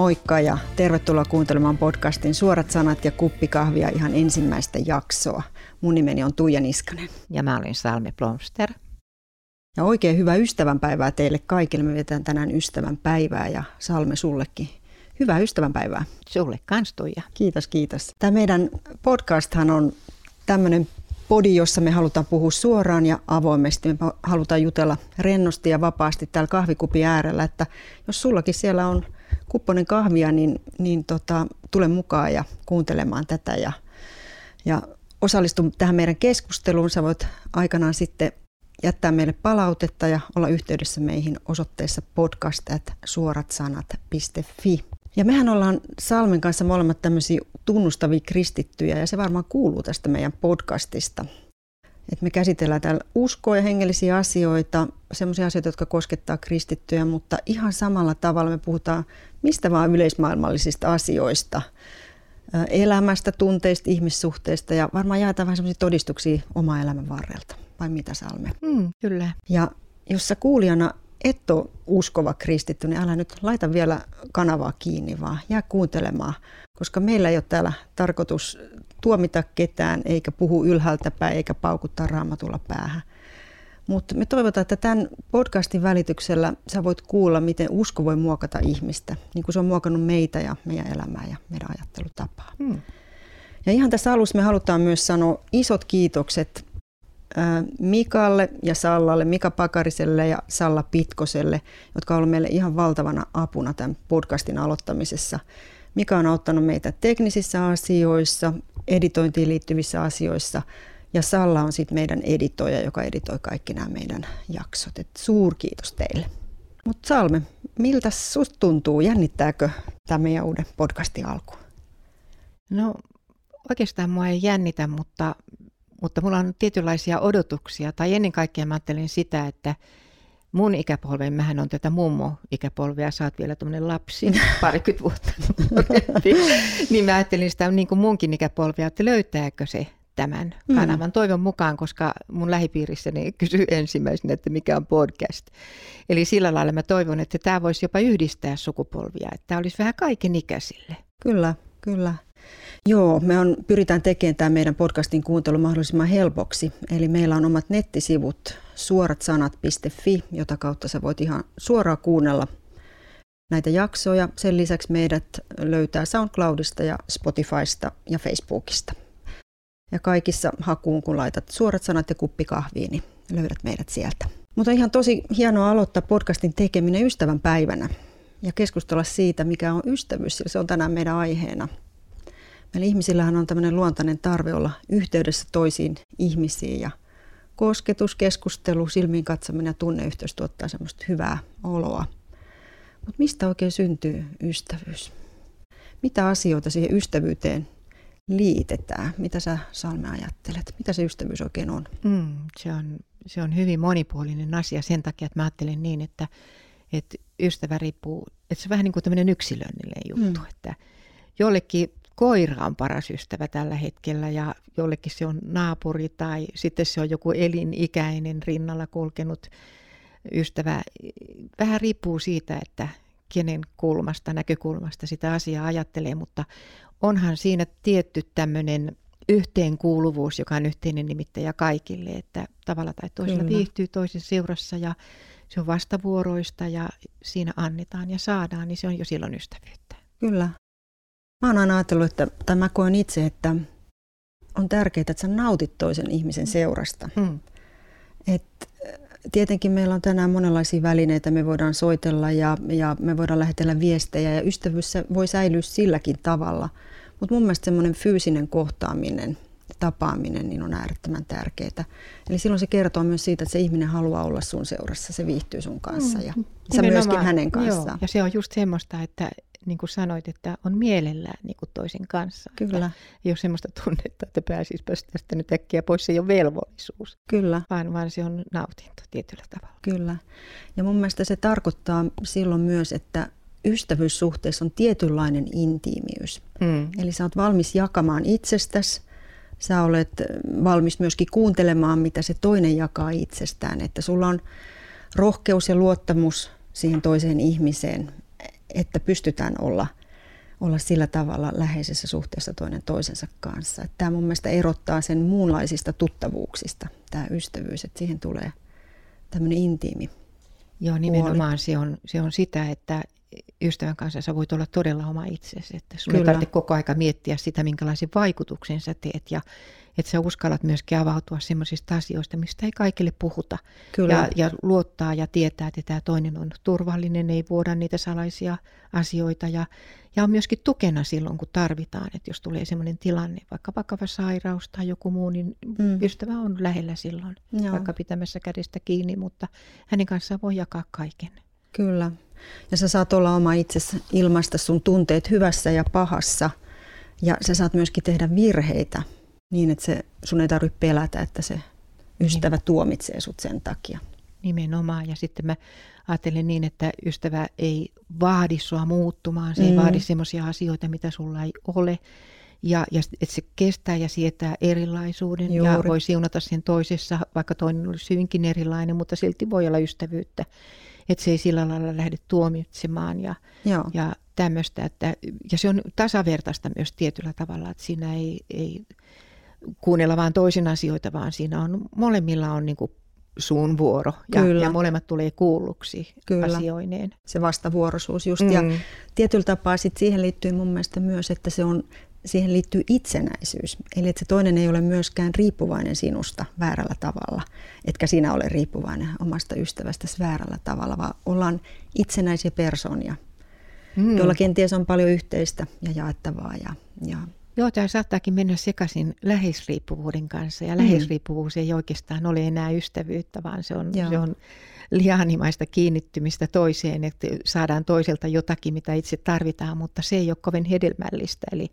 Moikka ja tervetuloa kuuntelemaan podcastin Suorat sanat ja kuppikahvia ihan ensimmäistä jaksoa. Mun nimeni on Tuija Niskanen. Ja mä olin Salmi Blomster. Ja oikein hyvää ystävänpäivää teille kaikille. Me vietetään tänään ystävänpäivää ja Salme sullekin. Hyvää ystävänpäivää. Sulle kans Tuija. Kiitos, kiitos. Tämä meidän podcasthan on tämmöinen podi, jossa me halutaan puhua suoraan ja avoimesti. Me halutaan jutella rennosti ja vapaasti täällä kahvikupin äärellä, että jos sullakin siellä on kupponen kahvia, niin, niin tota, tule mukaan ja kuuntelemaan tätä ja, ja osallistu tähän meidän keskusteluun. Sä voit aikanaan sitten jättää meille palautetta ja olla yhteydessä meihin osoitteessa podcast.suoratsanat.fi. Ja mehän ollaan Salmen kanssa molemmat tämmöisiä tunnustavia kristittyjä ja se varmaan kuuluu tästä meidän podcastista. Et me käsitellään täällä uskoa ja hengellisiä asioita, sellaisia asioita, jotka koskettaa kristittyjä, mutta ihan samalla tavalla me puhutaan mistä vaan yleismaailmallisista asioista, elämästä, tunteista, ihmissuhteista ja varmaan jaetaan vähän sellaisia todistuksia oma elämän varrelta. Vai mitä Salme? Mm, kyllä. Ja jos sä kuulijana et ole uskova kristitty, niin älä nyt laita vielä kanavaa kiinni, vaan jää kuuntelemaan, koska meillä ei ole täällä tarkoitus tuomita ketään, eikä puhu ylhäältä päin, eikä paukuttaa raamatulla päähän. Mutta me toivotaan, että tämän podcastin välityksellä sä voit kuulla, miten usko voi muokata ihmistä, niin kuin se on muokannut meitä ja meidän elämää ja meidän ajattelutapaa. Hmm. Ja ihan tässä alussa me halutaan myös sanoa isot kiitokset Mikalle ja Sallalle, Mika Pakariselle ja Salla Pitkoselle, jotka ovat meille ihan valtavana apuna tämän podcastin aloittamisessa. Mika on auttanut meitä teknisissä asioissa, editointiin liittyvissä asioissa ja Salla on sitten meidän editoija, joka editoi kaikki nämä meidän jaksot. Et suurkiitos teille. Mutta Salme, miltä susta tuntuu? Jännittääkö tämä meidän uuden podcastin alku? No oikeastaan mua ei jännitä, mutta mutta mulla on tietynlaisia odotuksia, tai ennen kaikkea mä ajattelin sitä, että mun ikäpolven, mähän on tätä mummo-ikäpolvea, sä oot vielä tämmöinen lapsi, parikymmentä vuotta nuorempi, niin mä ajattelin sitä niin kuin munkin ikäpolvea, että löytääkö se tämän mm. kanavan mm. toivon mukaan, koska mun lähipiirissäni kysyy ensimmäisenä, että mikä on podcast. Eli sillä lailla mä toivon, että tämä voisi jopa yhdistää sukupolvia, että tämä olisi vähän kaiken ikäisille. Kyllä, kyllä. Joo, me on, pyritään tekemään tämä meidän podcastin kuuntelu mahdollisimman helpoksi. Eli meillä on omat nettisivut suoratsanat.fi, jota kautta sä voit ihan suoraan kuunnella näitä jaksoja. Sen lisäksi meidät löytää SoundCloudista ja Spotifysta ja Facebookista. Ja kaikissa hakuun, kun laitat suorat sanat ja kuppi kahviin, niin löydät meidät sieltä. Mutta ihan tosi hienoa aloittaa podcastin tekeminen ystävän päivänä ja keskustella siitä, mikä on ystävyys, sillä se on tänään meidän aiheena – Meillä ihmisillähän on tämmöinen luontainen tarve olla yhteydessä toisiin ihmisiin ja kosketus, keskustelu, silmiin katsominen ja tunneyhteys tuottaa semmoista hyvää oloa. Mutta mistä oikein syntyy ystävyys? Mitä asioita siihen ystävyyteen liitetään? Mitä sä Salme ajattelet? Mitä se ystävyys oikein on? Mm, se on? Se on hyvin monipuolinen asia sen takia, että mä ajattelen niin, että, että ystävä riippuu, että se on vähän niin kuin tämmöinen yksilöllinen juttu, mm. että jollekin koira on paras ystävä tällä hetkellä ja jollekin se on naapuri tai sitten se on joku elinikäinen rinnalla kulkenut ystävä. Vähän riippuu siitä, että kenen kulmasta, näkökulmasta sitä asiaa ajattelee, mutta onhan siinä tietty tämmöinen yhteenkuuluvuus, joka on yhteinen nimittäjä kaikille, että tavalla tai toisella Kyllä. viihtyy toisen seurassa ja se on vastavuoroista ja siinä annetaan ja saadaan, niin se on jo silloin ystävyyttä. Kyllä. Mä oon aina ajatellut, että, tai mä koen itse, että on tärkeää, että sä nautit toisen ihmisen seurasta. Hmm. Et, tietenkin meillä on tänään monenlaisia välineitä, me voidaan soitella ja, ja me voidaan lähetellä viestejä ja ystävyys voi säilyä silläkin tavalla. Mutta mun mielestä semmoinen fyysinen kohtaaminen, tapaaminen niin on äärettömän tärkeää. Eli silloin se kertoo myös siitä, että se ihminen haluaa olla sun seurassa, se viihtyy sun kanssa ja mm. sä myöskin hänen kanssaan. Joo, ja se on just semmoista, että niin kuin sanoit, että on mielellään niin kuin toisen kanssa. Kyllä. ei ole semmoista tunnetta, että pääsisi tästä nyt äkkiä pois. Se ei ole velvollisuus. Kyllä. Vaan, vaan se on nautinto tietyllä tavalla. Kyllä. Ja mun mielestä se tarkoittaa silloin myös, että ystävyyssuhteessa on tietynlainen intiimiys. Mm. Eli sä oot valmis jakamaan itsestäsi, sä olet valmis myöskin kuuntelemaan, mitä se toinen jakaa itsestään. Että sulla on rohkeus ja luottamus siihen toiseen ihmiseen että pystytään olla, olla sillä tavalla läheisessä suhteessa toinen toisensa kanssa. Että tämä mun mielestä erottaa sen muunlaisista tuttavuuksista, tämä ystävyys, että siihen tulee tämmöinen intiimi Joo, nimenomaan se on, se on sitä, että ystävän kanssa sä voit olla todella oma itsesi. Että sun Kyllä. ei tarvitse koko aika miettiä sitä, minkälaisen vaikutuksen sä teet. Ja että sä uskallat myöskin avautua sellaisista asioista, mistä ei kaikille puhuta. Kyllä. Ja, ja luottaa ja tietää, että tämä toinen on turvallinen, ei vuoda niitä salaisia asioita. Ja, ja on myöskin tukena silloin, kun tarvitaan. Että jos tulee sellainen tilanne, vaikka vakava sairaus tai joku muu, niin mm. ystävä on lähellä silloin, Joo. vaikka pitämässä kädestä kiinni, mutta hänen kanssaan voi jakaa kaiken. Kyllä. Ja sä saat olla oma itsesi ilmaista sun tunteet hyvässä ja pahassa. Ja sä saat myöskin tehdä virheitä niin, että se, sun ei tarvitse pelätä, että se ystävä niin. tuomitsee sut sen takia. Nimenomaan. Ja sitten mä ajattelen niin, että ystävä ei vaadi sua muuttumaan. Se mm. ei vaadi semmoisia asioita, mitä sulla ei ole. Ja, ja että se kestää ja sietää erilaisuuden Juuri. ja voi siunata sen toisessa, vaikka toinen olisi hyvinkin erilainen, mutta silti voi olla ystävyyttä että se ei sillä lailla lähde tuomitsemaan ja, ja tämmöistä. Että, ja se on tasavertaista myös tietyllä tavalla, että siinä ei, ei kuunnella vain toisen asioita, vaan siinä on, molemmilla on niin kuin suun vuoro ja, ja molemmat tulee kuulluksi Kyllä. asioineen. Se vastavuoroisuus just. Mm. Ja tietyllä tapaa sit siihen liittyy mun mielestä myös, että se on siihen liittyy itsenäisyys. Eli että se toinen ei ole myöskään riippuvainen sinusta väärällä tavalla, etkä sinä ole riippuvainen omasta ystävästäsi väärällä tavalla, vaan ollaan itsenäisiä persoonia, mm. joilla kenties on paljon yhteistä ja jaettavaa. Ja, ja Joo, tämä saattaakin mennä sekaisin läheisriippuvuuden kanssa, ja mm. läheisriippuvuus ei oikeastaan ole enää ystävyyttä, vaan se on, se on lihanimaista kiinnittymistä toiseen, että saadaan toiselta jotakin, mitä itse tarvitaan, mutta se ei ole kovin hedelmällistä. Eli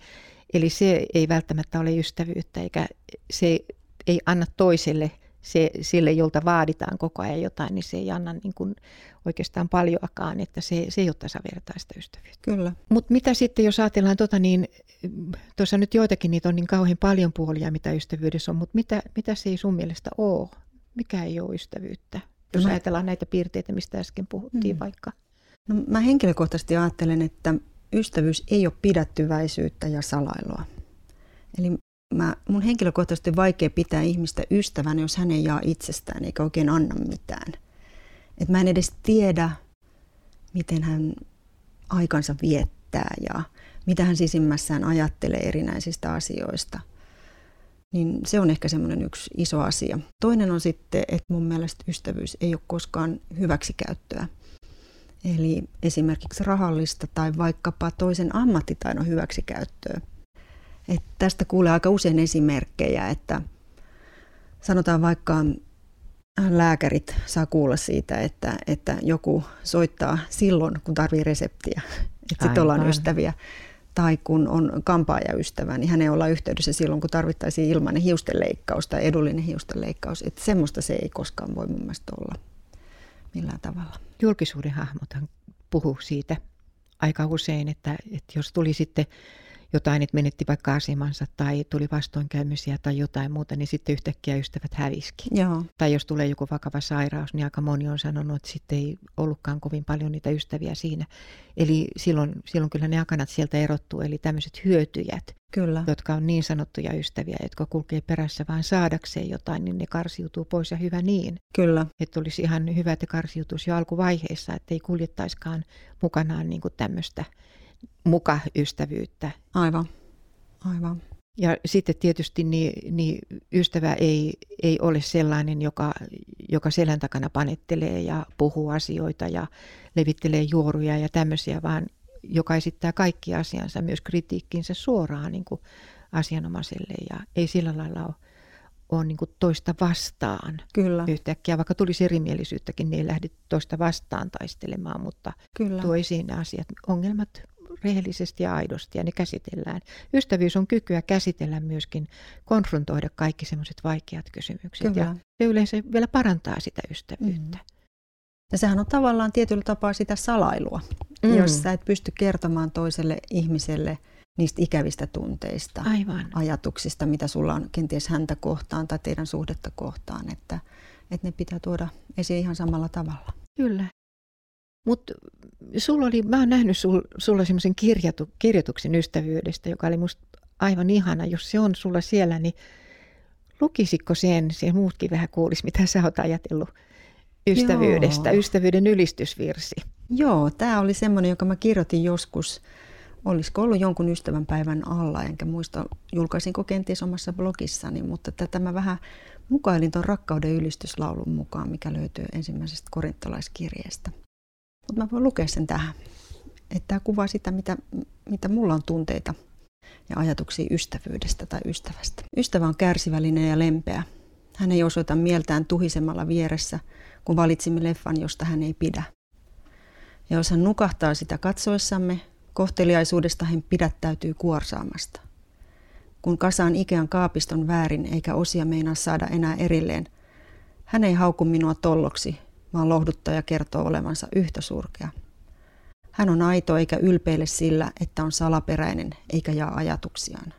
Eli se ei välttämättä ole ystävyyttä, eikä se ei anna toiselle, se, sille jolta vaaditaan koko ajan jotain, niin se ei anna niin kuin oikeastaan paljoakaan, että se, se ei ole tasavertaista ystävyyttä. Kyllä. Mutta mitä sitten, jos ajatellaan tota, niin tuossa nyt joitakin niitä on niin kauhean paljon puolia, mitä ystävyydessä on, mutta mitä, mitä se ei sun mielestä ole? Mikä ei ole ystävyyttä? Jos no, ajatellaan näitä piirteitä, mistä äsken puhuttiin mm. vaikka. No, mä henkilökohtaisesti ajattelen, että ystävyys ei ole pidättyväisyyttä ja salailua. Eli mä, mun henkilökohtaisesti vaikea pitää ihmistä ystävänä, jos hän ei jaa itsestään eikä oikein anna mitään. Et mä en edes tiedä, miten hän aikansa viettää ja mitä hän sisimmässään ajattelee erinäisistä asioista. Niin se on ehkä semmoinen yksi iso asia. Toinen on sitten, että mun mielestä ystävyys ei ole koskaan hyväksikäyttöä. Eli esimerkiksi rahallista tai vaikkapa toisen ammattitaidon hyväksikäyttöä. Et tästä kuulee aika usein esimerkkejä, että sanotaan vaikka lääkärit saa kuulla siitä, että, että joku soittaa silloin, kun tarvii reseptiä, että sitten ollaan ystäviä. Tai kun on kampaajaystävä, niin hänen olla yhteydessä silloin, kun tarvittaisiin ilmainen hiustenleikkaus tai edullinen hiustenleikkaus. Että semmoista se ei koskaan voi mun mielestä olla millään tavalla. Julkisuuden hahmothan puhuu siitä aika usein, että, että jos tuli sitten jotain, että menetti vaikka asemansa tai tuli vastoinkäymisiä tai jotain muuta, niin sitten yhtäkkiä ystävät häviski. Joo. Tai jos tulee joku vakava sairaus, niin aika moni on sanonut, että sitten ei ollutkaan kovin paljon niitä ystäviä siinä. Eli silloin, silloin kyllä ne akanat sieltä erottuu, eli tämmöiset hyötyjät, kyllä. jotka on niin sanottuja ystäviä, jotka kulkee perässä vain saadakseen jotain, niin ne karsiutuu pois ja hyvä niin. Kyllä. Että olisi ihan hyvä, että karsiutuisi jo alkuvaiheessa, että ei kuljettaiskaan mukanaan niin tämmöistä muka ystävyyttä. Aivan, aivan. Ja sitten tietysti niin, niin ystävä ei, ei ole sellainen, joka, joka selän takana panettelee ja puhuu asioita ja levittelee juoruja ja tämmöisiä, vaan joka esittää kaikki asiansa, myös kritiikkinsä suoraan niin kuin asianomaiselle ja ei sillä lailla ole, ole niin kuin toista vastaan Kyllä. yhtäkkiä. Vaikka tulisi erimielisyyttäkin, niin ei lähde toista vastaan taistelemaan, mutta Kyllä. tuo esiin ne asiat, ongelmat rehellisesti ja aidosti ja ne käsitellään. Ystävyys on kykyä käsitellä myöskin, konfrontoida kaikki semmoiset vaikeat kysymykset Kyllä. ja se yleensä vielä parantaa sitä ystävyyttä. Mm. Ja sehän on tavallaan tietyllä tapaa sitä salailua, mm. jos sä et pysty kertomaan toiselle ihmiselle niistä ikävistä tunteista, Aivan. ajatuksista, mitä sulla on kenties häntä kohtaan tai teidän suhdetta kohtaan, että, että ne pitää tuoda esiin ihan samalla tavalla. Kyllä. Mutta sulla oli, mä oon nähnyt sul, sulla semmoisen kirjatu, kirjoituksen ystävyydestä, joka oli musta aivan ihana. Jos se on sulla siellä, niin lukisitko sen, se muutkin vähän kuulisi, mitä sä oot ajatellut ystävyydestä, Joo. ystävyyden ylistysvirsi. Joo, tämä oli semmoinen, joka mä kirjoitin joskus, olisiko ollut jonkun ystävän päivän alla, enkä muista julkaisinko kenties omassa blogissani, mutta tätä mä vähän mukailin tuon rakkauden ylistyslaulun mukaan, mikä löytyy ensimmäisestä korintolaiskirjeestä. Mutta mä voin lukea sen tähän. Että tämä kuvaa sitä, mitä, mitä mulla on tunteita ja ajatuksia ystävyydestä tai ystävästä. Ystävä on kärsivällinen ja lempeä. Hän ei osoita mieltään tuhisemalla vieressä, kun valitsimme leffan, josta hän ei pidä. Ja jos hän nukahtaa sitä katsoessamme, kohteliaisuudesta hän pidättäytyy kuorsaamasta. Kun kasaan Ikean kaapiston väärin eikä osia meinaa saada enää erilleen, hän ei hauku minua tolloksi, vaan lohduttaja kertoo olevansa yhtä surkea. Hän on aito eikä ylpeile sillä, että on salaperäinen eikä jaa ajatuksiaan.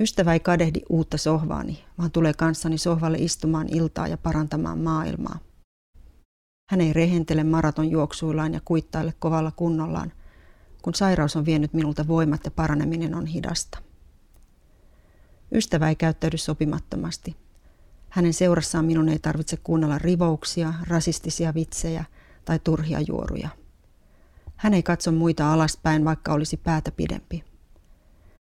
Ystävä ei kadehdi uutta sohvaani, vaan tulee kanssani sohvalle istumaan iltaa ja parantamaan maailmaa. Hän ei rehentele maratonjuoksuillaan ja kuittaile kovalla kunnollaan, kun sairaus on vienyt minulta voimat ja paraneminen on hidasta. Ystävä ei käyttäydy sopimattomasti. Hänen seurassaan minun ei tarvitse kuunnella rivouksia, rasistisia vitsejä tai turhia juoruja. Hän ei katso muita alaspäin, vaikka olisi päätä pidempi.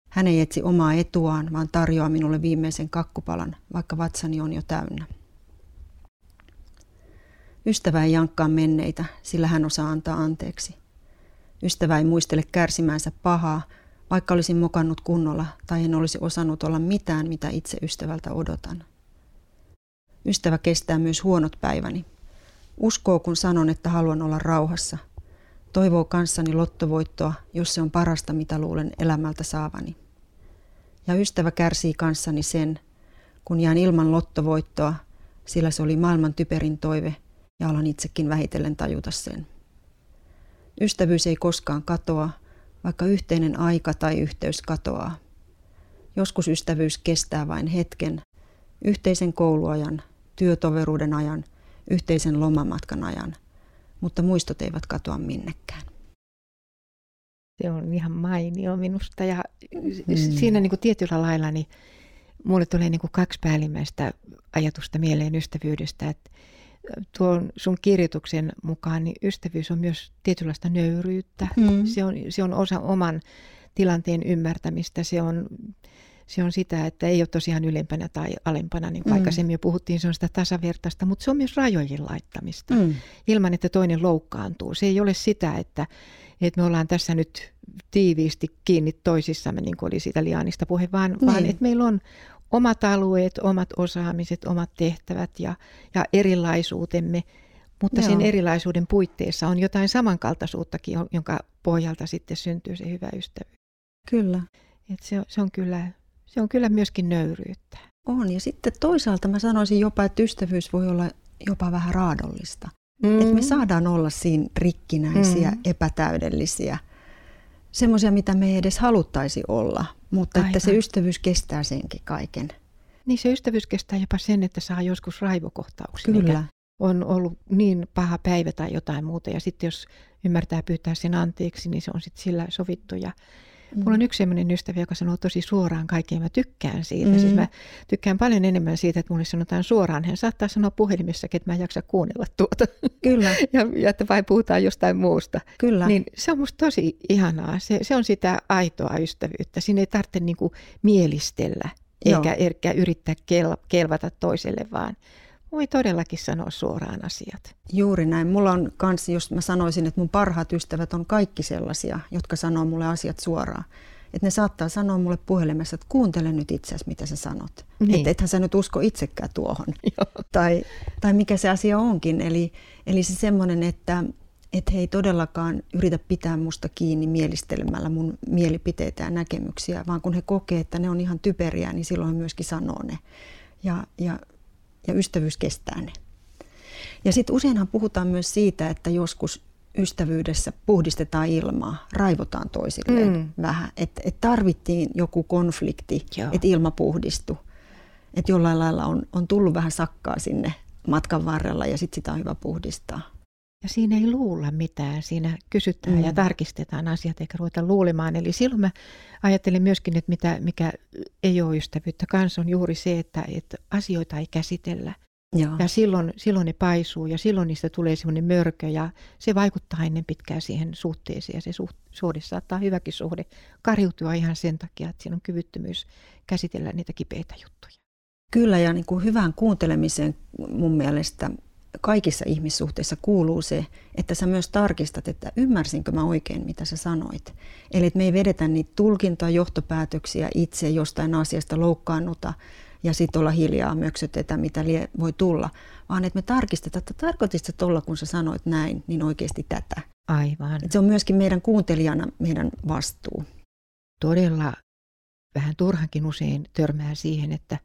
Hän ei etsi omaa etuaan, vaan tarjoaa minulle viimeisen kakkupalan, vaikka vatsani on jo täynnä. Ystävä ei jankkaa menneitä, sillä hän osaa antaa anteeksi. Ystävä ei muistele kärsimänsä pahaa, vaikka olisin mokannut kunnolla tai en olisi osannut olla mitään, mitä itse ystävältä odotan. Ystävä kestää myös huonot päiväni. Uskoo, kun sanon, että haluan olla rauhassa. Toivoo kanssani lottovoittoa, jos se on parasta, mitä luulen elämältä saavani. Ja ystävä kärsii kanssani sen, kun jään ilman lottovoittoa, sillä se oli maailman typerin toive ja alan itsekin vähitellen tajuta sen. Ystävyys ei koskaan katoa, vaikka yhteinen aika tai yhteys katoaa. Joskus ystävyys kestää vain hetken, yhteisen kouluajan, työtoveruuden ajan, yhteisen lomamatkan ajan, mutta muistot eivät katoa minnekään. Se on ihan mainio minusta ja mm. siinä niin kuin tietyllä lailla niin mulle tulee niin kuin kaksi päällimmäistä ajatusta mieleen ystävyydestä, että tuon sun kirjoituksen mukaan niin ystävyys on myös tietynlaista nöyryyttä. Mm. Se, on, se on osa oman tilanteen ymmärtämistä. Se on, se on sitä, että ei ole tosiaan ylempänä tai alempana, niin kuin mm. aikaisemmin jo puhuttiin, se on sitä tasavertaista, mutta se on myös rajojen laittamista mm. ilman, että toinen loukkaantuu. Se ei ole sitä, että, että me ollaan tässä nyt tiiviisti kiinni toisissamme, niin kuin oli siitä Lianista puhe, vaan, niin. vaan että meillä on omat alueet, omat osaamiset, omat tehtävät ja, ja erilaisuutemme, mutta Joo. sen erilaisuuden puitteissa on jotain samankaltaisuuttakin, jonka pohjalta sitten syntyy se hyvä ystävyys. Kyllä. Et se, se, on kyllä. Se on kyllä myöskin nöyryyttä. On, ja sitten toisaalta mä sanoisin jopa, että ystävyys voi olla jopa vähän raadollista. Mm. Että me saadaan olla siinä rikkinäisiä, mm. epätäydellisiä, semmoisia, mitä me ei edes haluttaisi olla, mutta Aivan. että se ystävyys kestää senkin kaiken. Niin se ystävyys kestää jopa sen, että saa joskus raivokohtauksia. Kyllä. On ollut niin paha päivä tai jotain muuta ja sitten jos ymmärtää pyytää sen anteeksi, niin se on sitten sillä sovittu ja Mm. Mulla on yksi sellainen ystävä, joka sanoo tosi suoraan kaikkea. Mä tykkään siitä. Mm. Siis mä tykkään paljon enemmän siitä, että mulle sanotaan suoraan. Hän saattaa sanoa puhelimessakin, että mä en jaksa kuunnella tuota. Kyllä. ja, ja että vain puhutaan jostain muusta. Kyllä. Niin se on musta tosi ihanaa. Se, se on sitä aitoa ystävyyttä. Siinä ei tarvitse niinku mielistellä eikä, eikä yrittää kel, kelvata toiselle, vaan voi todellakin sanoa suoraan asiat. Juuri näin. Mulla on kans, jos mä sanoisin, että mun parhaat ystävät on kaikki sellaisia, jotka sanoo mulle asiat suoraan. Että ne saattaa sanoa mulle puhelimessa, että kuuntele nyt itseäsi, mitä sä sanot. Niin. Että ethän sä nyt usko itsekään tuohon. tai, tai mikä se asia onkin. Eli, eli se semmoinen, että, että he ei todellakaan yritä pitää musta kiinni mielistelemällä mun mielipiteitä ja näkemyksiä, vaan kun he kokee, että ne on ihan typeriä, niin silloin he myöskin sanoo ne. Ja, ja ja ystävyys kestää ne. Ja sitten useinhan puhutaan myös siitä, että joskus ystävyydessä puhdistetaan ilmaa, raivotaan toisilleen mm. vähän. Että et tarvittiin joku konflikti, että ilma puhdistui. Että jollain lailla on, on tullut vähän sakkaa sinne matkan varrella ja sitten sitä on hyvä puhdistaa. Ja siinä ei luulla mitään, siinä kysytään mm. ja tarkistetaan asiat eikä ruveta luulemaan. Eli silloin mä ajattelen myöskin, että mitä, mikä ei ole ystävyyttä kanssa on juuri se, että, että asioita ei käsitellä. Joo. Ja silloin, silloin ne paisuu ja silloin niistä tulee semmoinen mörkö ja se vaikuttaa ennen pitkään siihen suhteeseen ja se suht, suhde saattaa hyväkin suhde kariutua ihan sen takia, että siinä on kyvyttömyys käsitellä niitä kipeitä juttuja. Kyllä ja niin kuin hyvään kuuntelemiseen mun mielestä kaikissa ihmissuhteissa kuuluu se, että sä myös tarkistat, että ymmärsinkö mä oikein, mitä sä sanoit. Eli että me ei vedetä niitä tulkintoja, johtopäätöksiä itse jostain asiasta, loukkaannuta ja sitten olla hiljaa, möksötetä, mitä lie, voi tulla, vaan että me tarkistetaan, että tarkoitit sä tuolla, kun sä sanoit näin, niin oikeasti tätä. Aivan. Et se on myöskin meidän kuuntelijana meidän vastuu. Todella vähän turhankin usein törmää siihen, että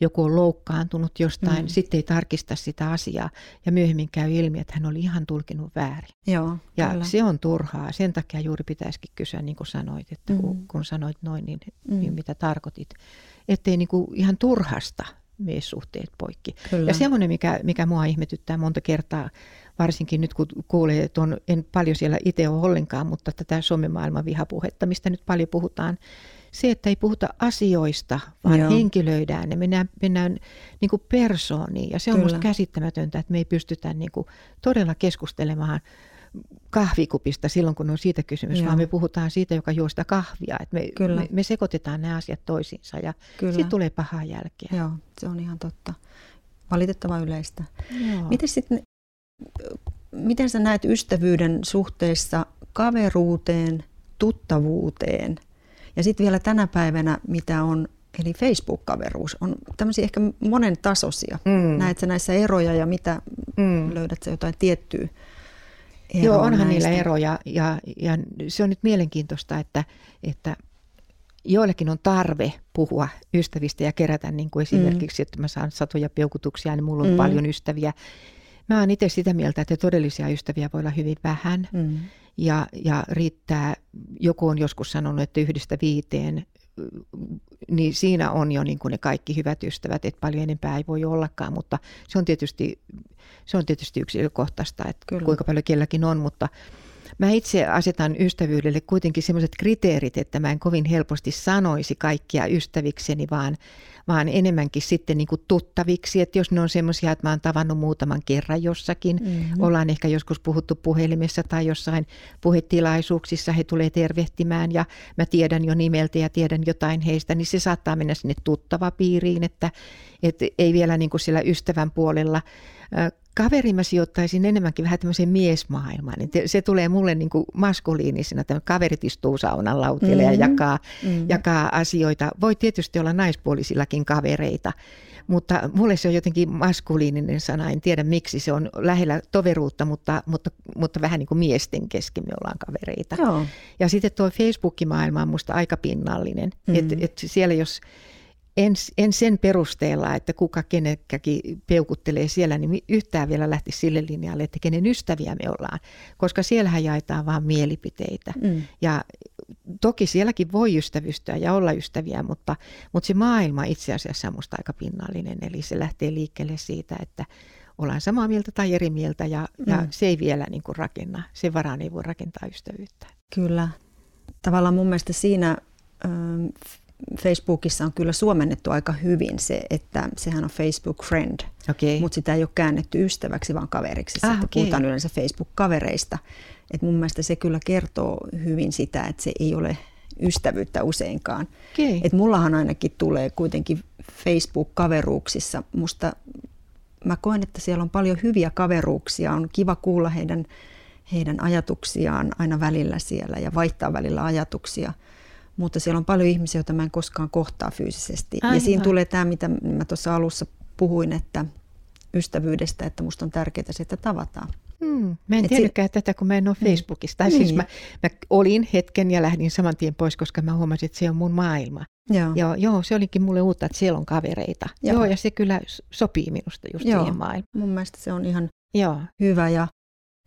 joku on loukkaantunut jostain, mm. sitten ei tarkista sitä asiaa ja myöhemmin käy ilmi, että hän oli ihan tulkinut väärin. Joo, ja kyllä. se on turhaa. Sen takia juuri pitäisikin kysyä, niin kuin sanoit, että mm. kun, kun sanoit noin, niin, mm. niin mitä tarkoitit. Ettei niin kuin ihan turhasta mene suhteet poikki. Kyllä. Ja semmoinen, mikä, mikä mua ihmetyttää monta kertaa, varsinkin nyt kun kuulee, että on, en paljon siellä itse ole ollenkaan, mutta tätä somemaailman vihapuhetta, mistä nyt paljon puhutaan, se, että ei puhuta asioista, vaan Joo. henkilöidään ne, mennään, mennään niin kuin persooniin. Ja se on minusta käsittämätöntä, että me ei pystytä niin kuin todella keskustelemaan kahvikupista silloin, kun on siitä kysymys, Joo. vaan me puhutaan siitä, joka juo sitä kahvia. Että me, Kyllä. me, me sekoitetaan nämä asiat toisiinsa ja sitten tulee pahaa jälkeä. Joo, se on ihan totta. Valitettava yleistä. Miten sitten, miten sä näet ystävyyden suhteessa kaveruuteen, tuttavuuteen – ja sitten vielä tänä päivänä, mitä on, eli Facebook-kaveruus, on tämmöisiä ehkä monen tasoisia. Mm. Näet sä näissä eroja ja mitä mm. löydät sä jotain tiettyä eroa Joo, onhan näistä? niillä eroja ja, ja se on nyt mielenkiintoista, että, että joillekin on tarve puhua ystävistä ja kerätä niin kuin esimerkiksi, mm. että mä saan satoja peukutuksia, niin mulla on mm. paljon ystäviä. Mä oon itse sitä mieltä, että todellisia ystäviä voi olla hyvin vähän. Mm ja, ja riittää, joku on joskus sanonut, että yhdestä viiteen, niin siinä on jo niin kuin ne kaikki hyvät ystävät, että paljon enempää ei voi ollakaan, mutta se on tietysti, se on tietysti yksilökohtaista, että Kyllä. kuinka paljon kelläkin on, mutta Mä itse asetan ystävyydelle kuitenkin sellaiset kriteerit, että mä en kovin helposti sanoisi kaikkia ystävikseni, vaan, vaan enemmänkin sitten niin kuin tuttaviksi. Että jos ne on semmoisia, että mä oon tavannut muutaman kerran jossakin, mm-hmm. ollaan ehkä joskus puhuttu puhelimessa tai jossain puhetilaisuuksissa, he tulee tervehtimään ja mä tiedän jo nimeltä ja tiedän jotain heistä, niin se saattaa mennä sinne tuttava piiriin, että, että ei vielä niin kuin siellä ystävän puolella kaveri mä sijoittaisin enemmänkin vähän tämmöiseen miesmaailmaan. Niin se tulee mulle niin kuin maskuliinisena, että kaverit istuu saunan lautille mm-hmm. ja jakaa, mm-hmm. jakaa asioita. Voi tietysti olla naispuolisillakin kavereita, mutta mulle se on jotenkin maskuliininen sana. En tiedä miksi se on lähellä toveruutta, mutta, mutta, mutta vähän niin kuin miesten kesken me ollaan kavereita. Joo. Ja sitten tuo Facebook-maailma on musta aika pinnallinen. Mm-hmm. Että et siellä jos en, en sen perusteella, että kuka kenekkäkin peukuttelee siellä, niin yhtään vielä lähti sille linjalle, että kenen ystäviä me ollaan. Koska siellähän jaetaan vain mielipiteitä. Mm. Ja toki sielläkin voi ystävystyä ja olla ystäviä, mutta, mutta se maailma itse asiassa on musta aika pinnallinen. Eli se lähtee liikkeelle siitä, että ollaan samaa mieltä tai eri mieltä ja, mm. ja se ei vielä niin kuin rakenna. Sen varaan ei voi rakentaa ystävyyttä. Kyllä. Tavallaan mun mielestä siinä Facebookissa on kyllä suomennettu aika hyvin se, että sehän on Facebook friend, okay. mutta sitä ei ole käännetty ystäväksi, vaan kaveriksi. Ah, okay. Puhutaan yleensä Facebook-kavereista. Et mun mielestä se kyllä kertoo hyvin sitä, että se ei ole ystävyyttä useinkaan. Okay. Et mullahan ainakin tulee kuitenkin Facebook-kaveruuksissa. Musta mä koen, että siellä on paljon hyviä kaveruuksia. On kiva kuulla heidän, heidän ajatuksiaan aina välillä siellä ja vaihtaa välillä ajatuksia – mutta siellä on paljon ihmisiä, joita mä en koskaan kohtaa fyysisesti. Aivan. Ja siinä tulee tämä, mitä mä tuossa alussa puhuin, että ystävyydestä, että musta on tärkeää se, että tavataan. Hmm. Mä en tiennytkään si- tätä, kun mä en ole mm. Facebookista. Tai siis niin. siis mä, mä olin hetken ja lähdin saman tien pois, koska mä huomasin, että se on mun maailma. Joo. Joo, joo se olikin mulle uutta, että siellä on kavereita. Joo, joo ja se kyllä sopii minusta just joo. siihen maailmaan. Mun mielestä se on ihan joo. hyvä. Ja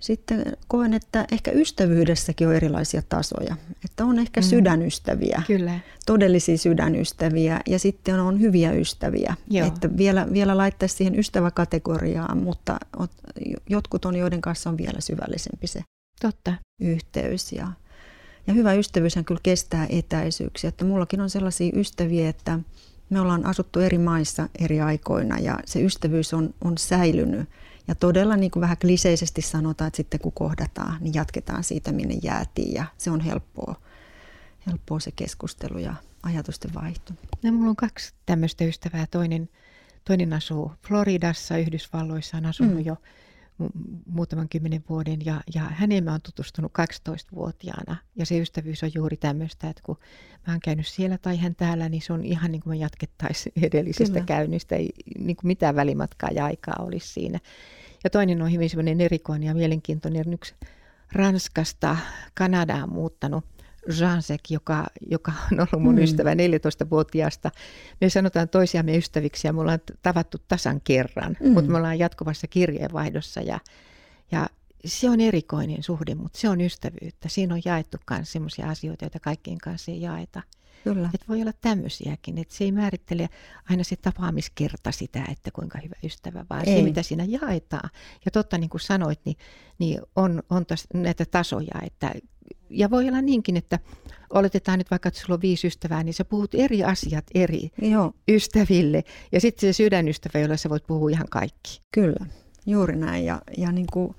sitten koen, että ehkä ystävyydessäkin on erilaisia tasoja. Että on ehkä mm. sydänystäviä, Kyllä. todellisia sydänystäviä ja sitten on hyviä ystäviä. Joo. Että vielä, vielä laittaisi siihen ystäväkategoriaan, mutta jotkut on, joiden kanssa on vielä syvällisempi se Totta. yhteys. Ja, ja hyvä ystävyyshän kyllä kestää etäisyyksiä. Että mullakin on sellaisia ystäviä, että me ollaan asuttu eri maissa eri aikoina ja se ystävyys on, on säilynyt – ja todella niin kuin vähän kliseisesti sanotaan, että sitten kun kohdataan, niin jatketaan siitä, minne jäätiin ja se on helppoa, helppoa se keskustelu ja ajatusten vaihto. No, mulla on kaksi tämmöistä ystävää. Toinen, toinen asuu Floridassa, Yhdysvalloissa, on asunut mm. jo muutaman kymmenen vuoden ja, ja häneen mä oon tutustunut 12-vuotiaana ja se ystävyys on juuri tämmöistä, että kun mä oon käynyt siellä tai hän täällä, niin se on ihan niin kuin me jatkettaisiin edellisestä Kyllä. käynnistä, ei niin kuin mitään välimatkaa ja aikaa olisi siinä. Ja toinen on hyvin semmoinen erikoinen ja mielenkiintoinen, yksi Ranskasta Kanadaan muuttanut Jansek, joka, joka on ollut mun mm. ystävä 14-vuotiaasta. Me sanotaan toisiamme ystäviksi ja me ollaan tavattu tasan kerran, mm. mutta me ollaan jatkuvassa kirjeenvaihdossa ja, ja se on erikoinen suhde, mutta se on ystävyyttä. Siinä on jaettu myös sellaisia asioita, joita kaikkien kanssa ei jaeta. Kyllä. Et voi olla tämmöisiäkin, että se ei määrittele aina se tapaamiskerta sitä, että kuinka hyvä ystävä, vaan ei. se, mitä siinä jaetaan. Ja totta, niin kuin sanoit, niin, niin on, on tos, näitä tasoja, että ja voi olla niinkin, että oletetaan nyt vaikka, että sulla on viisi ystävää, niin sä puhut eri asiat eri Joo. ystäville. Ja sitten se sydänystävä, jolla sä voit puhua ihan kaikki. Kyllä, juuri näin. Ja, ja niin kuin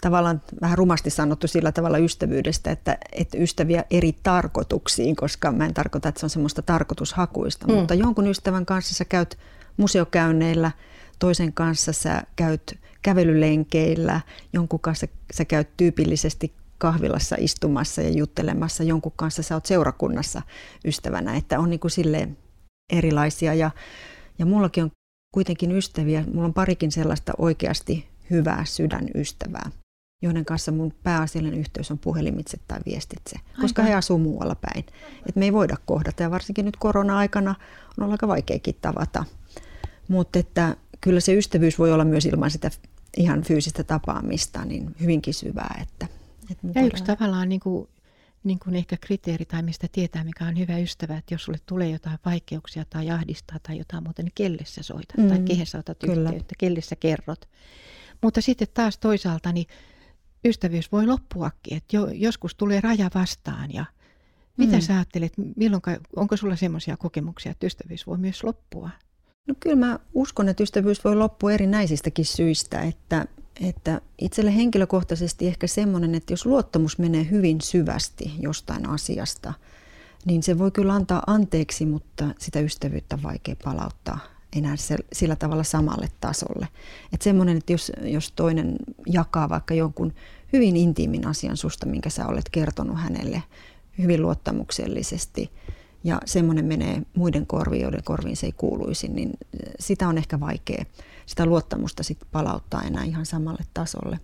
tavallaan vähän rumasti sanottu sillä tavalla ystävyydestä, että, että ystäviä eri tarkoituksiin, koska mä en tarkoita, että se on semmoista tarkoitushakuista, mm. mutta jonkun ystävän kanssa sä käyt museokäynneillä, toisen kanssa sä käyt kävelylenkeillä, jonkun kanssa sä käyt tyypillisesti kahvilassa istumassa ja juttelemassa, jonkun kanssa sä oot seurakunnassa ystävänä, että on niin kuin silleen erilaisia ja, ja mullakin on kuitenkin ystäviä, mulla on parikin sellaista oikeasti hyvää sydänystävää joiden kanssa mun pääasiallinen yhteys on puhelimitse tai viestitse, koska Aivan. he asuu muualla päin. Et me ei voida kohdata ja varsinkin nyt korona-aikana on ollut aika vaikeakin tavata. Mutta että kyllä se ystävyys voi olla myös ilman sitä ihan fyysistä tapaamista niin hyvinkin syvää. Että, että ja yksi tavallaan niin kuin, niin kuin ehkä kriteeri tai mistä tietää, mikä on hyvä ystävä, että jos sulle tulee jotain vaikeuksia tai ahdistaa tai jotain muuta, niin kelle sä soitat mm, tai kehen sä otat kyllä. yhteyttä, kelle sä kerrot. Mutta sitten taas toisaalta, niin ystävyys voi loppuakin, että jo, joskus tulee raja vastaan ja mitä mm. sä ajattelet, milloin, onko sulla semmoisia kokemuksia, että ystävyys voi myös loppua? No kyllä mä uskon, että ystävyys voi loppua erinäisistäkin syistä, että, että itselle henkilökohtaisesti ehkä semmoinen, että jos luottamus menee hyvin syvästi jostain asiasta, niin se voi kyllä antaa anteeksi, mutta sitä ystävyyttä on vaikea palauttaa enää sillä tavalla samalle tasolle. Että semmoinen, että jos, jos toinen jakaa vaikka jonkun hyvin intiimin asian susta, minkä sä olet kertonut hänelle hyvin luottamuksellisesti, ja semmoinen menee muiden korviin, joiden korviin se ei kuuluisi, niin sitä on ehkä vaikea sitä luottamusta sit palauttaa enää ihan samalle tasolle.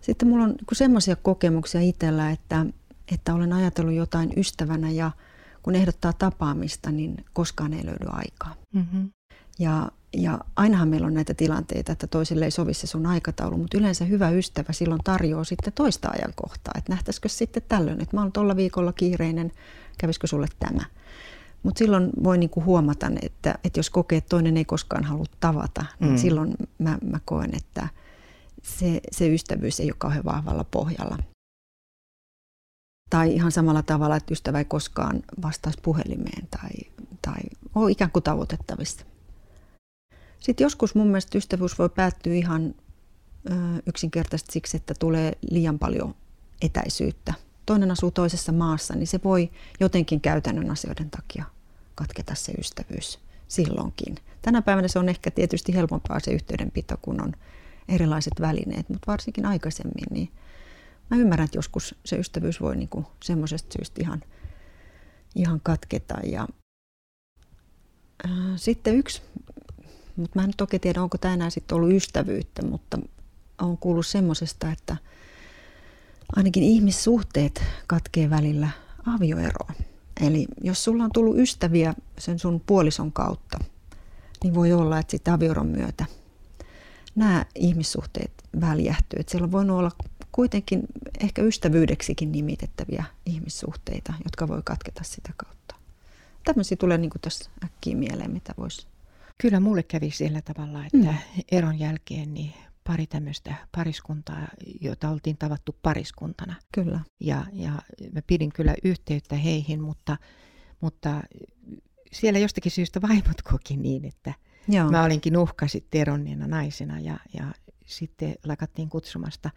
Sitten mulla on semmoisia kokemuksia itsellä, että, että olen ajatellut jotain ystävänä ja kun ehdottaa tapaamista, niin koskaan ei löydy aikaa. Mm-hmm. Ja, ja ainahan meillä on näitä tilanteita, että toisille ei sovi se sun aikataulu, mutta yleensä hyvä ystävä silloin tarjoaa sitten toista ajankohtaa, että nähtäisikö sitten tällöin, että mä oon tuolla viikolla kiireinen, kävisikö sulle tämä. Mutta silloin voi niinku huomata, että, että jos kokee, että toinen ei koskaan halua tavata, niin mm. silloin mä, mä koen, että se, se ystävyys ei ole kauhean vahvalla pohjalla. Tai ihan samalla tavalla, että ystävä ei koskaan vastaisi puhelimeen tai, tai ole ikään kuin tavoitettavissa. Sitten joskus mun mielestä ystävyys voi päättyä ihan ö, yksinkertaisesti siksi, että tulee liian paljon etäisyyttä. Toinen asuu toisessa maassa, niin se voi jotenkin käytännön asioiden takia katketa se ystävyys silloinkin. Tänä päivänä se on ehkä tietysti helpompaa se yhteydenpito, kun on erilaiset välineet, mutta varsinkin aikaisemmin, niin mä ymmärrän, että joskus se ystävyys voi niinku semmoisesta syystä ihan, ihan katketa. Ja, äh, sitten yksi mutta mä en toki tiedä, onko tämä enää sitten ollut ystävyyttä, mutta on kuullut semmoisesta, että ainakin ihmissuhteet katkee välillä avioeroa. Eli jos sulla on tullut ystäviä sen sun puolison kautta, niin voi olla, että sitten avioeron myötä nämä ihmissuhteet väljähtyy. Että siellä on voinut olla kuitenkin ehkä ystävyydeksikin nimitettäviä ihmissuhteita, jotka voi katketa sitä kautta. Tämmöisiä tulee niin tässä äkkiä mieleen, mitä voisi. Kyllä mulle kävi sillä tavalla, että mm. eron jälkeen niin pari tämmöistä pariskuntaa, joita oltiin tavattu pariskuntana. Kyllä. Ja, ja mä pidin kyllä yhteyttä heihin, mutta, mutta siellä jostakin syystä vaimot koki niin, että Joo. mä olinkin uhka sitten eronneena naisena ja, ja sitten lakattiin kutsumasta.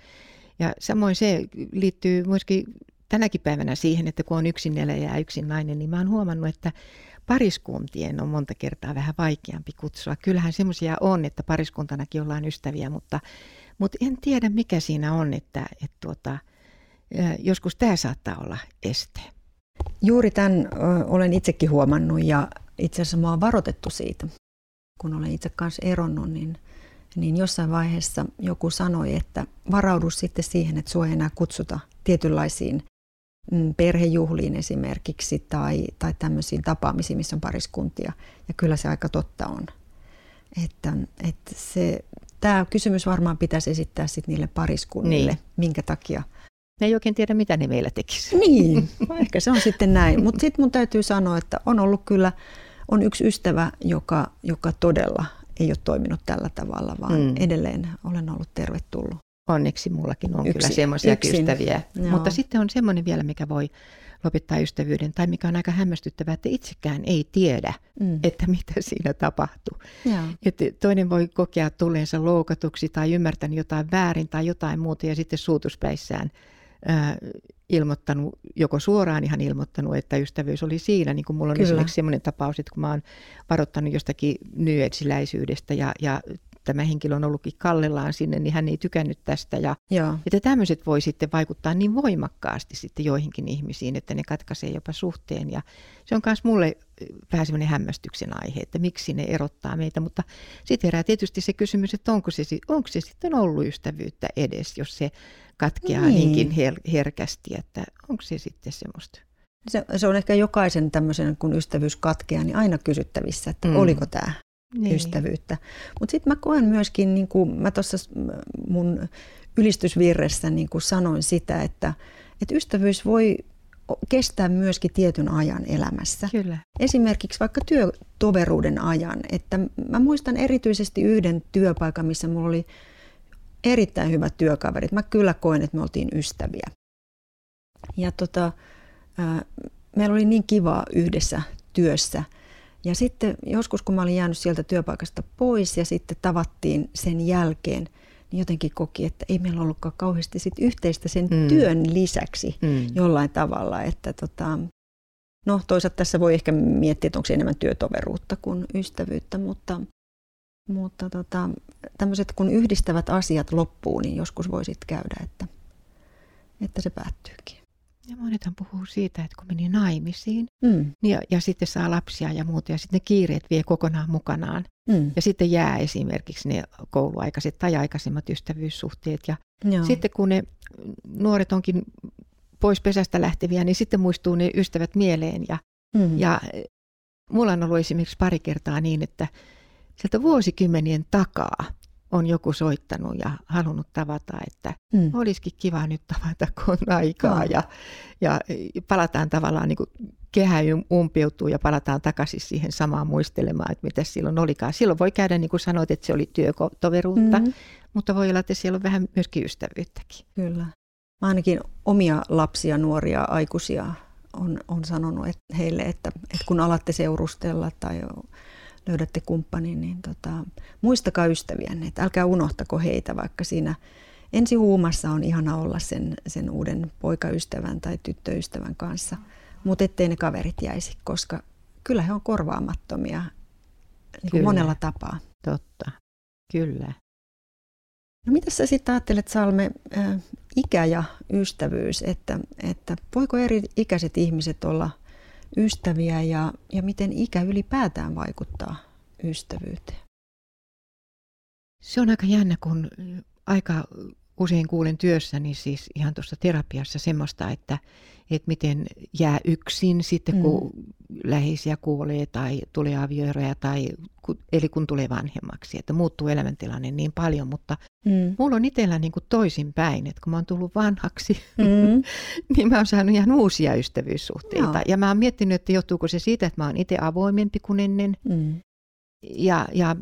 Ja samoin se liittyy myöskin tänäkin päivänä siihen, että kun on yksin eläjä ja yksin nainen, niin mä oon huomannut, että pariskuntien on monta kertaa vähän vaikeampi kutsua. Kyllähän semmoisia on, että pariskuntanakin ollaan ystäviä, mutta, mutta en tiedä mikä siinä on, että, että tuota, joskus tämä saattaa olla este. Juuri tämän olen itsekin huomannut ja itse asiassa mä oon varoitettu siitä. Kun olen itse kanssa eronnut, niin, niin jossain vaiheessa joku sanoi, että varaudu sitten siihen, että sua ei enää kutsuta tietynlaisiin perhejuhliin esimerkiksi tai, tai tämmöisiin tapaamisiin, missä on pariskuntia. Ja kyllä se aika totta on. Että, että se, tämä kysymys varmaan pitäisi esittää sitten niille pariskunnille, niin. minkä takia. Ne ei oikein tiedä, mitä ne meillä tekisi. Niin, ehkä se on sitten näin. Mutta sitten mun täytyy sanoa, että on ollut kyllä, on yksi ystävä, joka, joka todella ei ole toiminut tällä tavalla, vaan mm. edelleen olen ollut tervetullut. Onneksi mullakin on Yksi, kyllä semmoisia ystäviä. Joo. Mutta sitten on semmoinen vielä, mikä voi lopettaa ystävyyden, tai mikä on aika hämmästyttävää, että itsekään ei tiedä, mm. että mitä siinä tapahtuu. Että toinen voi kokea tulleensa loukatuksi tai ymmärtänyt jotain väärin tai jotain muuta, ja sitten suutuspäissään äh, ilmoittanut, joko suoraan ihan ilmoittanut, että ystävyys oli siinä. Niin kuin mulla on Kyllä. esimerkiksi sellainen tapaus, että kun mä oon varoittanut jostakin nyetsiläisyydestä ja, ja tämä henkilö on ollutkin kallellaan sinne, niin hän ei tykännyt tästä. Ja, Joo. että tämmöiset voi sitten vaikuttaa niin voimakkaasti sitten joihinkin ihmisiin, että ne katkaisee jopa suhteen. Ja se on myös mulle vähän semmoinen hämmästyksen aihe, että miksi ne erottaa meitä. Mutta sitten herää tietysti se kysymys, että onko se, onko se sitten ollut ystävyyttä edes, jos se katkeaa niin. niinkin her- herkästi, että onko se sitten semmoista. Se, se on ehkä jokaisen tämmöisen, kun ystävyys katkeaa, niin aina kysyttävissä, että mm. oliko tämä niin. ystävyyttä. Mutta sitten mä koen myöskin, niin kuin mä tuossa mun ylistysvirressä niin kuin sanoin sitä, että, että ystävyys voi kestää myöskin tietyn ajan elämässä. Kyllä. Esimerkiksi vaikka työtoveruuden ajan. Että mä muistan erityisesti yhden työpaikan, missä mulla oli erittäin hyvät työkaverit. Mä kyllä koen, että me oltiin ystäviä. Ja tota, meillä oli niin kivaa yhdessä työssä – ja sitten joskus, kun mä olin jäänyt sieltä työpaikasta pois ja sitten tavattiin sen jälkeen, niin jotenkin koki, että ei meillä ollutkaan kauheasti sit yhteistä sen mm. työn lisäksi mm. jollain tavalla. Että tota, no toisaalta tässä voi ehkä miettiä, että onko se enemmän työtoveruutta kuin ystävyyttä, mutta, mutta tota, tämmöiset kun yhdistävät asiat loppuu, niin joskus voisit käydä, että, että se päättyykin. Ja monethan puhuu siitä, että kun meni naimisiin mm. niin ja, ja sitten saa lapsia ja muuta ja sitten ne kiireet vie kokonaan mukanaan. Mm. Ja sitten jää esimerkiksi ne kouluaikaiset tai aikaisemmat ystävyyssuhteet. Ja Joo. sitten kun ne nuoret onkin pois pesästä lähteviä, niin sitten muistuu ne ystävät mieleen. Ja, mm. ja mulla on ollut esimerkiksi pari kertaa niin, että sieltä vuosikymmenien takaa on joku soittanut ja halunnut tavata, että mm. olisikin kiva nyt tavata, kun on aikaa. Mm. Ja, ja palataan tavallaan, niin kuin kehä umpiutuu ja palataan takaisin siihen samaan muistelemaan, että mitä silloin olikaan. Silloin voi käydä, niin kuin sanoit, että se oli työtoveruutta, mm. mutta voi olla, että siellä on vähän myöskin ystävyyttäkin. Kyllä. Mä ainakin omia lapsia, nuoria, aikuisia on, on sanonut että heille, että, että kun alatte seurustella tai löydätte kumppanin, niin tota, muistakaa ystäviänne, että älkää unohtako heitä, vaikka siinä ensi huumassa on ihana olla sen, sen uuden poikaystävän tai tyttöystävän kanssa, mutta ettei ne kaverit jäisi, koska kyllä he on korvaamattomia niin kuin monella tapaa. Totta, kyllä. No mitä sä sitten ajattelet Salme, äh, ikä ja ystävyys, että, että voiko eri ikäiset ihmiset olla – ystäviä ja, ja miten ikä ylipäätään vaikuttaa ystävyyteen? Se on aika jännä, kun aika usein kuulen työssäni siis ihan tuossa terapiassa semmoista, että, että miten jää yksin sitten, kun mm. läheisiä kuolee tai tulee avioeroja tai eli kun tulee vanhemmaksi, että muuttuu elämäntilanne niin paljon, mutta Mm. mulla on itsellä niin kuin toisinpäin, että kun mä oon tullut vanhaksi, Mm. niin mä oon saanut ihan uusia ystävyyssuhteita. Joo. Ja mä oon miettinyt, että johtuuko se siitä, että mä oon itse avoimempi kuin ennen Mm. ja, ja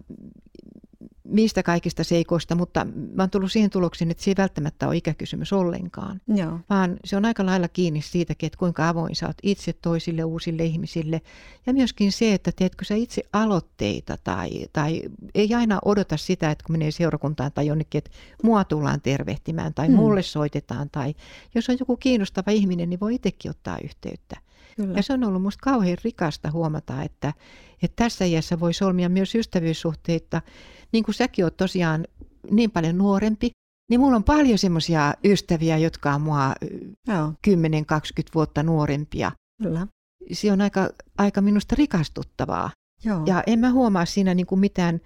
mistä kaikista seikoista, mutta mä oon tullut siihen tulokseen, että se ei välttämättä ole ikäkysymys ollenkaan, Joo. vaan se on aika lailla kiinni siitäkin, että kuinka avoin sä oot itse toisille uusille ihmisille. Ja myöskin se, että teetkö sä itse aloitteita tai, tai ei aina odota sitä, että kun menee seurakuntaan tai jonnekin, että mua tullaan tervehtimään tai Mm. mulle soitetaan tai jos on joku kiinnostava ihminen, niin voi itsekin ottaa yhteyttä. Kyllä. Ja se on ollut musta kauhean rikasta huomata, että, että tässä iässä voi solmia myös ystävyyssuhteita. Niin kuin säkin oot tosiaan niin paljon nuorempi, niin mulla on paljon semmoisia ystäviä, jotka on mua Joo, 10-20 vuotta nuorempia. kyllä. Se on aika, aika minusta rikastuttavaa. Joo. Ja en mä huomaa siinä niin kuin mitään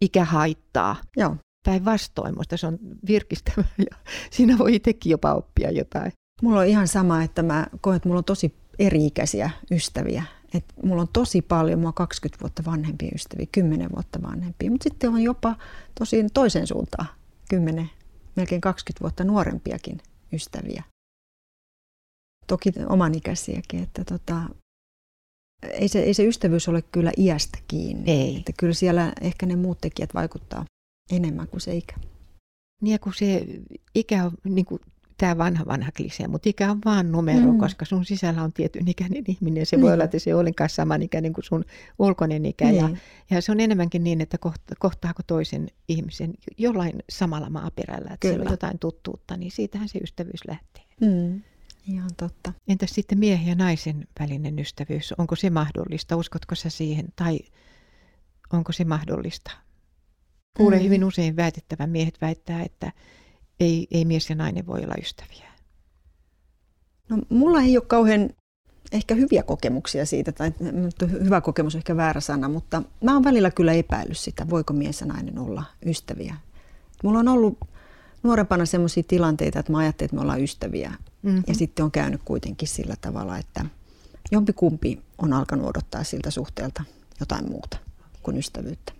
ikähaittaa. Joo. Päinvastoin, musta se on virkistävää ja siinä voi itsekin jopa oppia jotain. Mulla on ihan sama, että mä koen, että mulla on tosi eri-ikäisiä ystäviä. Et mulla on tosi paljon, on 20 vuotta vanhempia ystäviä, 10 vuotta vanhempia, mutta sitten on jopa tosi toisen suuntaan, 10, melkein 20 vuotta nuorempiakin ystäviä. Toki oman ikäisiäkin, että tota, ei, se, ei se ystävyys ole kyllä iästä kiinni. Ei. Että kyllä siellä ehkä ne muut tekijät vaikuttaa enemmän kuin se ikä. Niin ja kun se ikä on niin kuin tämä vanha vanha klisee, mutta ikä on vaan numero, Mm. koska sun sisällä on tietyn ikäinen ihminen. Se Niin. voi olla, että se ei ole ollenkaan samanikäinen kuin sun ulkoinen ikä. Ja, Niin. ja se on enemmänkin niin, että kohta, kohtaako toisen ihmisen jollain samalla maaperällä, että siellä Kyllä. on jotain tuttuutta, niin siitähän se ystävyys lähtee. Mm. Ihan totta. Entäs sitten miehen ja naisen välinen ystävyys? Onko se mahdollista? Uskotko sä siihen? Tai onko se mahdollista? Kuulee Mm. hyvin usein väitettävän miehet väittää, että ei, ei mies ja nainen voi olla ystäviä. No, mulla ei ole kauhean ehkä hyviä kokemuksia siitä, tai hyvä kokemus on ehkä väärä sana, mutta mä oon välillä kyllä epäillyt sitä, voiko mies ja nainen olla ystäviä. Mulla on ollut nuorempana sellaisia tilanteita, että mä ajattelin, että me ollaan ystäviä, Mm-hmm. ja sitten on käynyt kuitenkin sillä tavalla, että jompikumpi on alkanut odottaa siltä suhteelta jotain muuta kuin ystävyyttä.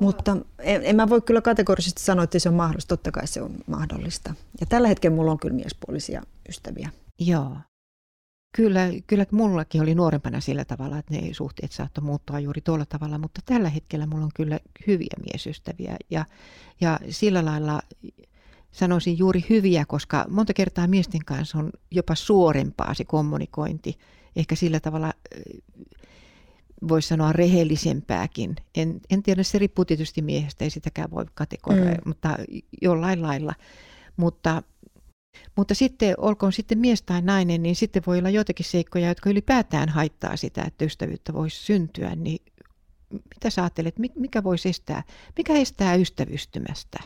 Mutta en, en mä voi kyllä kategorisesti sanoa, että se on mahdollista. Totta kai se on mahdollista. Ja tällä hetkellä mulla on kyllä miespuolisia ystäviä. Joo. Kyllä, kyllä mullakin oli nuorempana sillä tavalla, että ne suhteet saattoi muuttua juuri tuolla tavalla, mutta tällä hetkellä mulla on kyllä hyviä miesystäviä ja, ja sillä lailla sanoisin juuri hyviä, koska monta kertaa miesten kanssa on jopa suorempaa se kommunikointi, ehkä sillä tavalla voisi sanoa rehellisempääkin. En, en tiedä, se riippuu tietysti miehestä, ei sitäkään voi kategoroida, Mm. mutta jollain lailla. Mutta mutta sitten, olkoon sitten mies tai nainen, niin sitten voi olla joitakin seikkoja, jotka ylipäätään haittaa sitä, että ystävyyttä voisi syntyä. Niin mitä sä ajattelet, mi- mikä voisi estää, mikä estää ystävystymästä?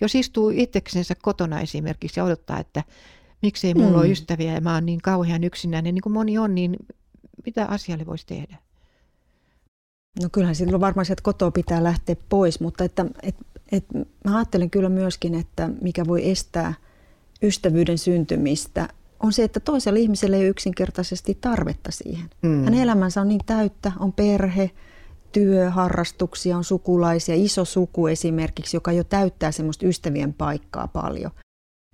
Jos istuu itseksensä kotona esimerkiksi ja odottaa, että miksei mulla mm. ole ystäviä ja mä oon niin kauhean yksinäinen, niin kuin moni on, niin mitä asialle voisi tehdä? No kyllähän silloin varmaan sieltä kotoa pitää lähteä pois, mutta että, et, et, mä ajattelen kyllä myöskin, että mikä voi estää ystävyyden syntymistä, on se, että toisella ihmisellä ei ole yksinkertaisesti tarvetta siihen. Mm. Hänen elämänsä on niin täyttä, on perhe, työ, harrastuksia, on sukulaisia, iso suku esimerkiksi, joka jo täyttää semmoista ystävien paikkaa paljon.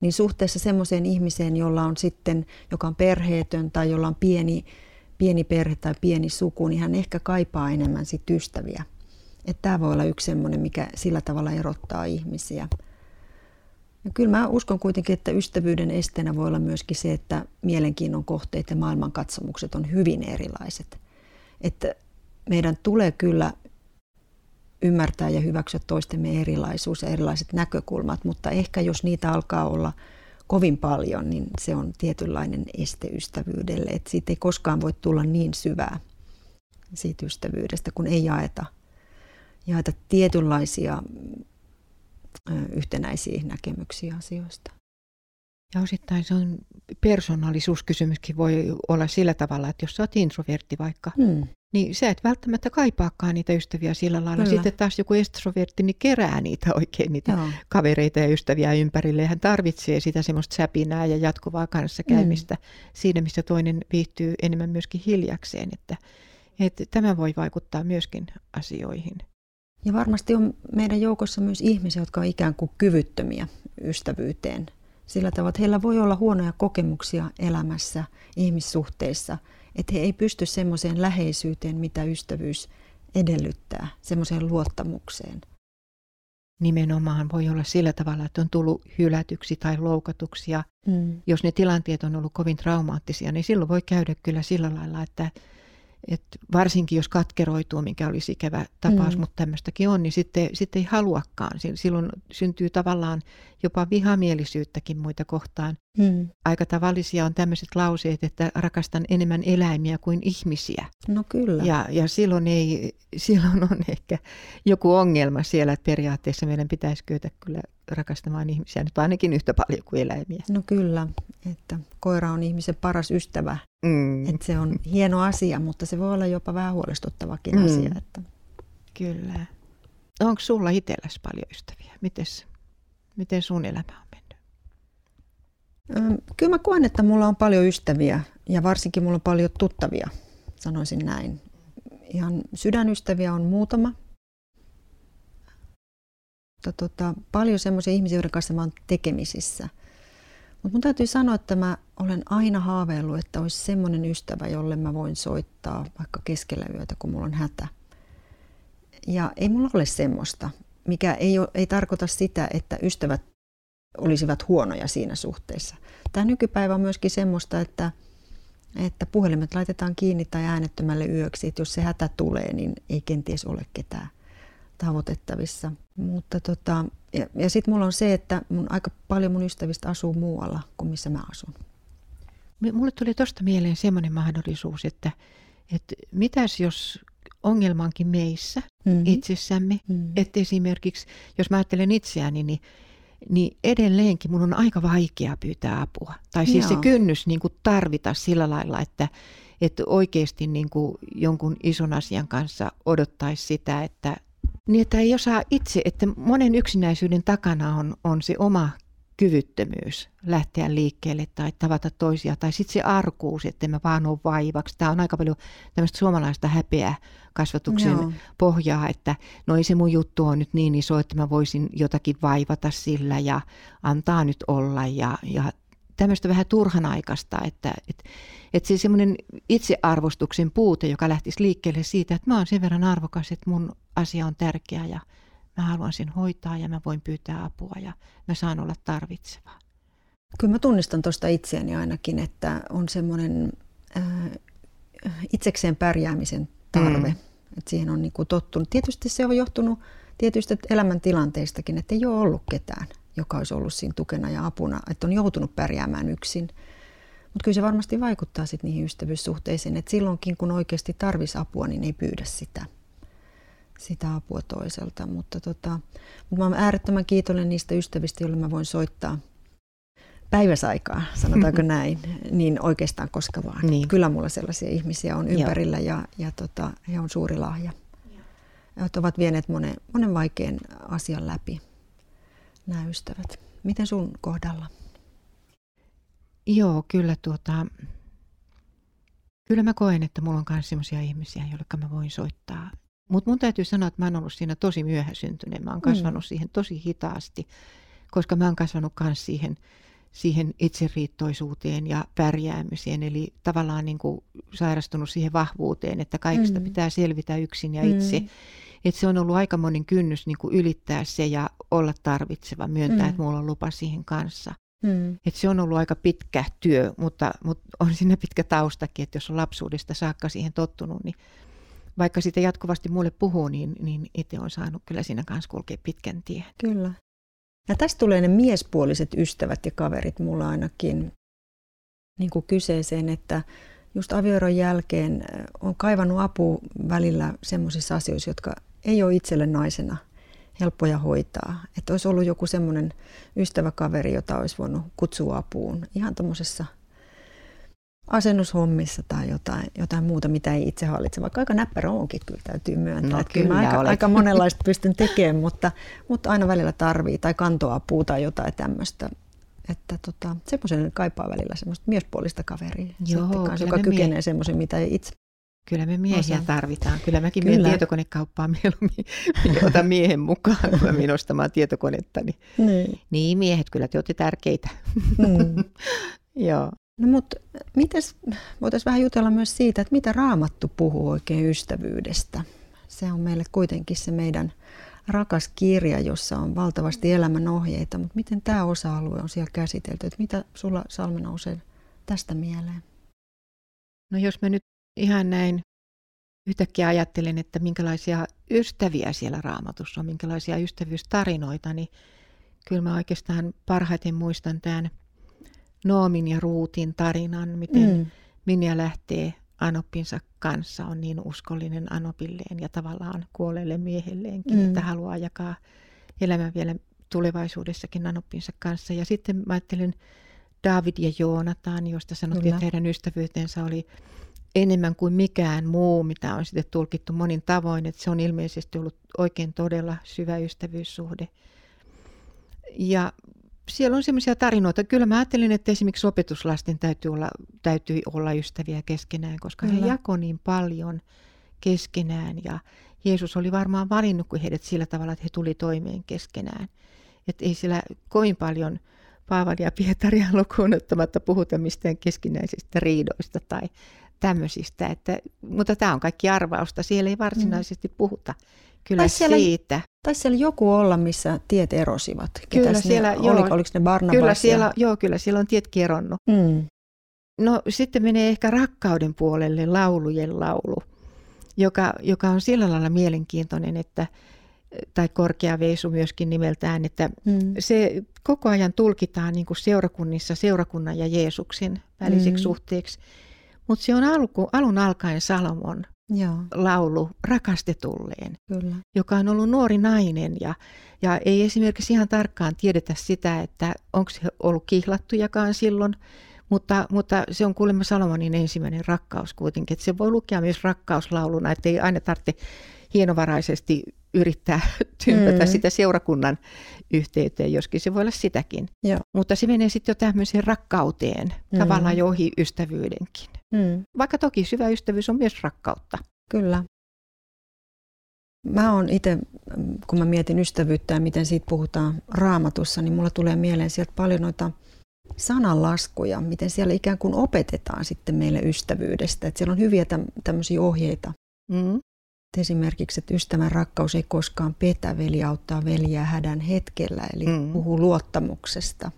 Niin suhteessa semmoiseen ihmiseen, jolla on sitten, joka on perheetön tai jolla on pieni, pieni perhe tai pieni suku, niin hän ehkä kaipaa enemmän sit ystäviä. Että tämä voi olla yksi semmoinen, mikä sillä tavalla erottaa ihmisiä. Ja kyllä mä uskon kuitenkin, että ystävyyden esteenä voi olla myöskin se, että mielenkiinnon kohteet ja maailmankatsomukset on hyvin erilaiset. Että meidän tulee kyllä ymmärtää ja hyväksyä toistemme erilaisuus ja erilaiset näkökulmat, mutta ehkä jos niitä alkaa olla kovin paljon, niin se on tietynlainen este ystävyydelle. Että siitä ei koskaan voi tulla niin syvää siitä ystävyydestä, kun ei jaeta, jaeta tietynlaisia yhtenäisiä näkemyksiä asioista. Ja osittain se on persoonallisuuskysymyskin voi olla sillä tavalla, että jos sä oot introvertti vaikka, Hmm. Niin sä et välttämättä kaipaakaan niitä ystäviä sillä lailla. Kyllä. Sitten taas joku extrovertti niin kerää niitä oikein, niitä Joo. kavereita ja ystäviä ympärille. Ja hän tarvitsee sitä semmoista säpinää ja jatkuvaa kanssakäymistä mm. siinä, missä toinen viihtyy enemmän myöskin hiljakseen. Että, Että tämä voi vaikuttaa myöskin asioihin. Ja varmasti on meidän joukossa myös ihmisiä, jotka on ikään kuin kyvyttömiä ystävyyteen. Sillä tavalla, että heillä voi olla huonoja kokemuksia elämässä, ihmissuhteissa, että he ei pysty semmoiseen läheisyyteen, mitä ystävyys edellyttää, semmoiseen luottamukseen. Nimenomaan voi olla sillä tavalla, että on tullut hylätyksi tai loukatuksi ja mm. jos ne tilanteet on ollut kovin traumaattisia, niin silloin voi käydä kyllä sillä lailla, että et varsinkin jos katkeroituu, mikä olisi ikävä tapaus, mm. mutta tämmöistäkin on, niin sitten, sitten ei haluakaan. Silloin syntyy tavallaan jopa vihamielisyyttäkin muita kohtaan. Mm. Aika tavallisia on tämmöiset lauseet, että rakastan enemmän eläimiä kuin ihmisiä. No kyllä. Ja, ja silloin, ei, silloin on ehkä joku ongelma siellä, että periaatteessa meidän pitäisi kyetä kyllä rakastamaan ihmisiä nyt ainakin yhtä paljon kuin eläimiä. No kyllä, että koira on ihmisen paras ystävä. Mm. Että se on hieno asia, mutta se voi olla jopa vähän huolestuttavakin mm. asia. Että... Kyllä. Onko sulla itselläsi paljon ystäviä? Mites, miten sun elämä on mennyt? Kyllä mä koen, että mulla on paljon ystäviä ja varsinkin mulla on paljon tuttavia, sanoisin näin. Ihan sydänystäviä on muutama, mutta tota, paljon semmoisia ihmisiä, joiden kanssa mä oon tekemisissä. Mutta mun täytyy sanoa, että mä olen aina haaveillut, että olisi semmoinen ystävä, jolle mä voin soittaa vaikka keskellä yötä, kun mulla on hätä. Ja ei mulla ole semmoista, mikä ei, ole, ei tarkoita sitä, että ystävät olisivat huonoja siinä suhteessa. Tämä nykypäivä on myöskin semmoista, että, että puhelimet laitetaan kiinni tai äänettömälle yöksi, että jos se hätä tulee, niin ei kenties ole ketään tavoitettavissa. Mutta tota, ja, ja sitten mulla on se, että mun, aika paljon mun ystävistä asuu muualla kuin missä mä asun. Mulle tuli tuosta mieleen semmoinen mahdollisuus, että, että mitäs jos ongelmankin meissä mm-hmm. itsessämme, mm-hmm. että esimerkiksi jos mä ajattelen itseäni, niin, niin edelleenkin mun on aika vaikea pyytää apua. Tai siis Joo. se kynnys niin kuin tarvita sillä lailla, että, että oikeasti niin kuin jonkun ison asian kanssa odottaisi sitä, että niin, että ei osaa itse, että monen yksinäisyyden takana on, on se oma kyvyttömyys lähteä liikkeelle tai tavata toisia, tai sitten se arkuus, että mä vaan ole vaivaksi. Tämä on aika paljon tämmöistä suomalaista häpeää kasvatuksen Joo. pohjaa, että no ei se mun juttu on nyt niin iso, että mä voisin jotakin vaivata sillä ja antaa nyt olla ja, ja tämmöistä vähän turhanaikaista, että, että, että se semmoinen itsearvostuksen puute, joka lähtisi liikkeelle siitä, että mä oon sen verran arvokas, että mun asia on tärkeä ja mä haluan sen hoitaa ja mä voin pyytää apua ja mä saan olla tarvitseva. Kyllä mä tunnistan tuosta itseäni ainakin, että on semmoinen äh, itsekseen pärjäämisen tarve, mm. että siihen on niinku tottunut. Tietysti se on johtunut tietystä elämäntilanteistakin, että ei ole ollut ketään joka olisi ollut siinä tukena ja apuna, että on joutunut pärjäämään yksin. Mutta kyllä se varmasti vaikuttaa sitten niihin ystävyyssuhteisiin, että silloinkin kun oikeasti tarvisi apua, niin ei pyydä sitä, sitä apua toiselta. Mutta, tota, mutta mä olen äärettömän kiitollinen niistä ystävistä, joille mä voin soittaa päiväsaikaa, sanotaanko näin, niin oikeastaan koska vaan. Niin. Kyllä mulla sellaisia ihmisiä on ympärillä ja, ja tota, he on suuri lahja. Ja ovat vieneet monen, monen vaikean asian läpi nämä ystävät. Miten sun kohdalla? Joo, kyllä tuota, kyllä mä koen, että mulla on myös sellaisia ihmisiä, joille mä voin soittaa. Mutta mun täytyy sanoa, että mä oon ollut siinä tosi myöhäsyntyneen. Mä oon mm. kasvanut mm. siihen tosi hitaasti, koska mä oon kasvanut myös siihen, siihen itseriittoisuuteen ja pärjäämiseen. Eli tavallaan niin kuin sairastunut siihen vahvuuteen, että kaikista mm. pitää selvitä yksin ja itse. Mm että se on ollut aika monen kynnys niin kuin ylittää se ja olla tarvitseva, myöntää, mm. että mulla on lupa siihen kanssa. Mm. Et se on ollut aika pitkä työ, mutta, mutta on siinä pitkä taustakin, että jos on lapsuudesta saakka siihen tottunut, niin vaikka sitä jatkuvasti mulle puhuu, niin, niin itse on saanut kyllä siinä kanssa kulkea pitkän tien. Kyllä. Ja tästä tulee ne miespuoliset ystävät ja kaverit mulla ainakin niin kuin kyseeseen, että just avioeron jälkeen on kaivannut apua välillä semmoisissa asioissa, jotka ei ole itselle naisena helppoja hoitaa. Että olisi ollut joku semmoinen ystäväkaveri, jota olisi voinut kutsua apuun ihan tuommoisessa asennushommissa tai jotain, jotain muuta, mitä ei itse hallitse. Vaikka aika näppärä onkin, kyllä täytyy myöntää. No, että kyllä, kyllä aika, aika monenlaista pystyn tekemään, mutta, mutta aina välillä tarvii tai kantoapua tai jotain tämmöistä. Että tota, semmoisen kaipaa välillä semmoista miespuolista kaveria, Joo, sitten kanssa, joka kykenee mie- semmoisen, mitä ei itse Kyllä me miehiä Osa. tarvitaan. Kyllä mäkin Kyllä. menen tietokonekauppaan mieluummin. Otan miehen mukaan, kun mä menen ostamaan tietokonetta. Niin, Niin. niin miehet, kyllä te olette tärkeitä. Mm. Joo. No mutta mites, voitaisiin vähän jutella myös siitä, että mitä Raamattu puhuu oikein ystävyydestä. Se on meille kuitenkin se meidän rakas kirja, jossa on valtavasti elämän ohjeita, mutta miten tämä osa-alue on siellä käsitelty? Että mitä sulla Salme nousee tästä mieleen? No jos mä nyt ihan näin yhtäkkiä ajattelen, että minkälaisia ystäviä siellä raamatussa on, minkälaisia ystävyystarinoita, niin kyllä mä oikeastaan parhaiten muistan tämän Noomin ja Ruutin tarinan, miten mm. Minja lähtee Anoppinsa kanssa, on niin uskollinen Anopilleen ja tavallaan kuolleelle miehelleenkin, mm. että haluaa jakaa elämän vielä tulevaisuudessakin Anoppinsa kanssa. Ja sitten mä ajattelen David ja Joonatan, josta sanottiin, Kyllä. että heidän ystävyytensä oli enemmän kuin mikään muu, mitä on sitten tulkittu monin tavoin, että se on ilmeisesti ollut oikein todella syvä ystävyyssuhde. Ja siellä on sellaisia tarinoita. Kyllä mä ajattelin, että esimerkiksi opetuslasten täytyy olla, täytyy olla ystäviä keskenään, koska Kyllä. he jako niin paljon keskenään. Ja Jeesus oli varmaan valinnut kuin heidät sillä tavalla, että he tuli toimeen keskenään. Että ei siellä kovin paljon Paavali ja Pietaria lukuun ottamatta puhuta mistään keskinäisistä riidoista tai tämmöisistä. Että, mutta tämä on kaikki arvausta. Siellä ei varsinaisesti puhuta kyllä tai siellä, siitä. Taisi siellä joku olla, missä tiet erosivat. Kyllä siellä, ne, joo, oliko, oliko ne Barnabas? Kyllä siellä, joo, kyllä siellä on tiet keronnut. Mm. No sitten menee ehkä rakkauden puolelle laulujen laulu, joka, joka on sillä lailla mielenkiintoinen, että tai korkea veisu myöskin nimeltään, että mm. se koko ajan tulkitaan niin kuin seurakunnissa seurakunnan ja Jeesuksen väliseksi mm. suhteeksi. Mutta se on alku, alun alkaen Salomon Joo. laulu rakastetulleen, Kyllä. joka on ollut nuori nainen ja, ja ei esimerkiksi ihan tarkkaan tiedetä sitä, että onko se ollut kihlattujakaan silloin, mutta, mutta se on kuulemma Salomonin ensimmäinen rakkaus kuitenkin, että se voi lukea myös rakkauslauluna, että ei aina tarvitse hienovaraisesti yrittää tympätä mm. sitä seurakunnan yhteyteen, joskin se voi olla sitäkin. Joo. Mutta se menee sitten jo tämmöiseen rakkauteen, mm. tavallaan jo ohi ystävyydenkin. Mm. Vaikka toki syvä ystävyys on myös rakkautta. Kyllä. Mä oon itse, kun mä mietin ystävyyttä ja miten siitä puhutaan raamatussa, niin mulla tulee mieleen sieltä paljon noita sananlaskuja, miten siellä ikään kuin opetetaan sitten meille ystävyydestä. Että siellä on hyviä tämmöisiä ohjeita. Mm. Esimerkiksi, että ystävän rakkaus ei koskaan petä, veli auttaa veliä hädän hetkellä, eli mm. puhuu luottamuksesta.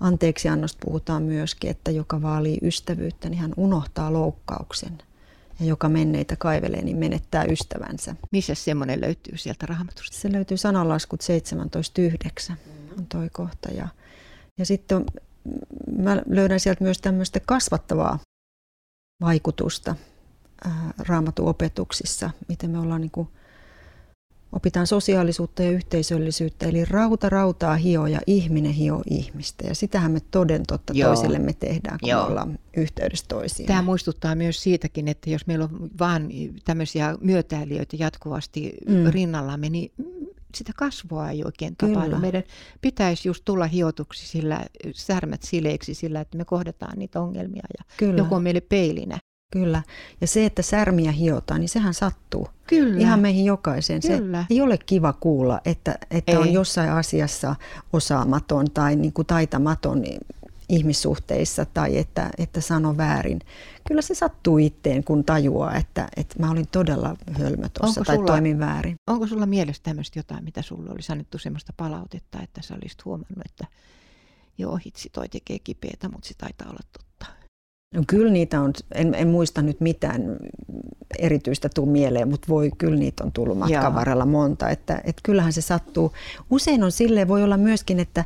Anteeksi annosta puhutaan myöskin, että joka vaalii ystävyyttä, niin hän unohtaa loukkauksen. Ja joka menneitä kaivelee, niin menettää ystävänsä. Missä semmoinen löytyy sieltä raamatusta? Se löytyy sananlaskut 17.9 on toi kohta. Ja, ja sitten on, mä löydän sieltä myös tämmöistä kasvattavaa vaikutusta raamatun opetuksissa, miten me ollaan niin kuin, opitaan sosiaalisuutta ja yhteisöllisyyttä, eli rauta rautaa hio ja ihminen hio ihmistä. Ja sitähän me toden totta Joo. toisillemme tehdään, kun Joo. me ollaan yhteydessä toisiin. Tämä muistuttaa myös siitäkin, että jos meillä on vain tämmöisiä myötäilijöitä jatkuvasti mm. rinnallamme, niin sitä kasvua ei oikein tapahdu. Kyllä. Meidän pitäisi just tulla hiotuksi sillä, särmät sileiksi sillä, että me kohdataan niitä ongelmia ja Kyllä. joku on meille peilinä. Kyllä. Ja se, että särmiä hiotaan, niin sehän sattuu. Kyllä. Ihan meihin jokaiseen. Se Kyllä. ei ole kiva kuulla, että, että on jossain asiassa osaamaton tai niin kuin taitamaton ihmissuhteissa tai että, että sano väärin. Kyllä se sattuu itteen, kun tajuaa, että, että mä olin todella hölmö tuossa tai sulla, toimin väärin. Onko sulla mielessä tämmöistä jotain, mitä sulle olisi annettu sellaista palautetta, että sä olisit huomannut, että joo, hitsi toi tekee kipeätä, mutta se taitaa olla totta. No kyllä niitä on, en, en muista nyt mitään erityistä tuu mieleen, mutta voi, kyllä niitä on tullut matkan Joo. varrella monta. Että, että kyllähän se sattuu. Usein on silleen, voi olla myöskin, että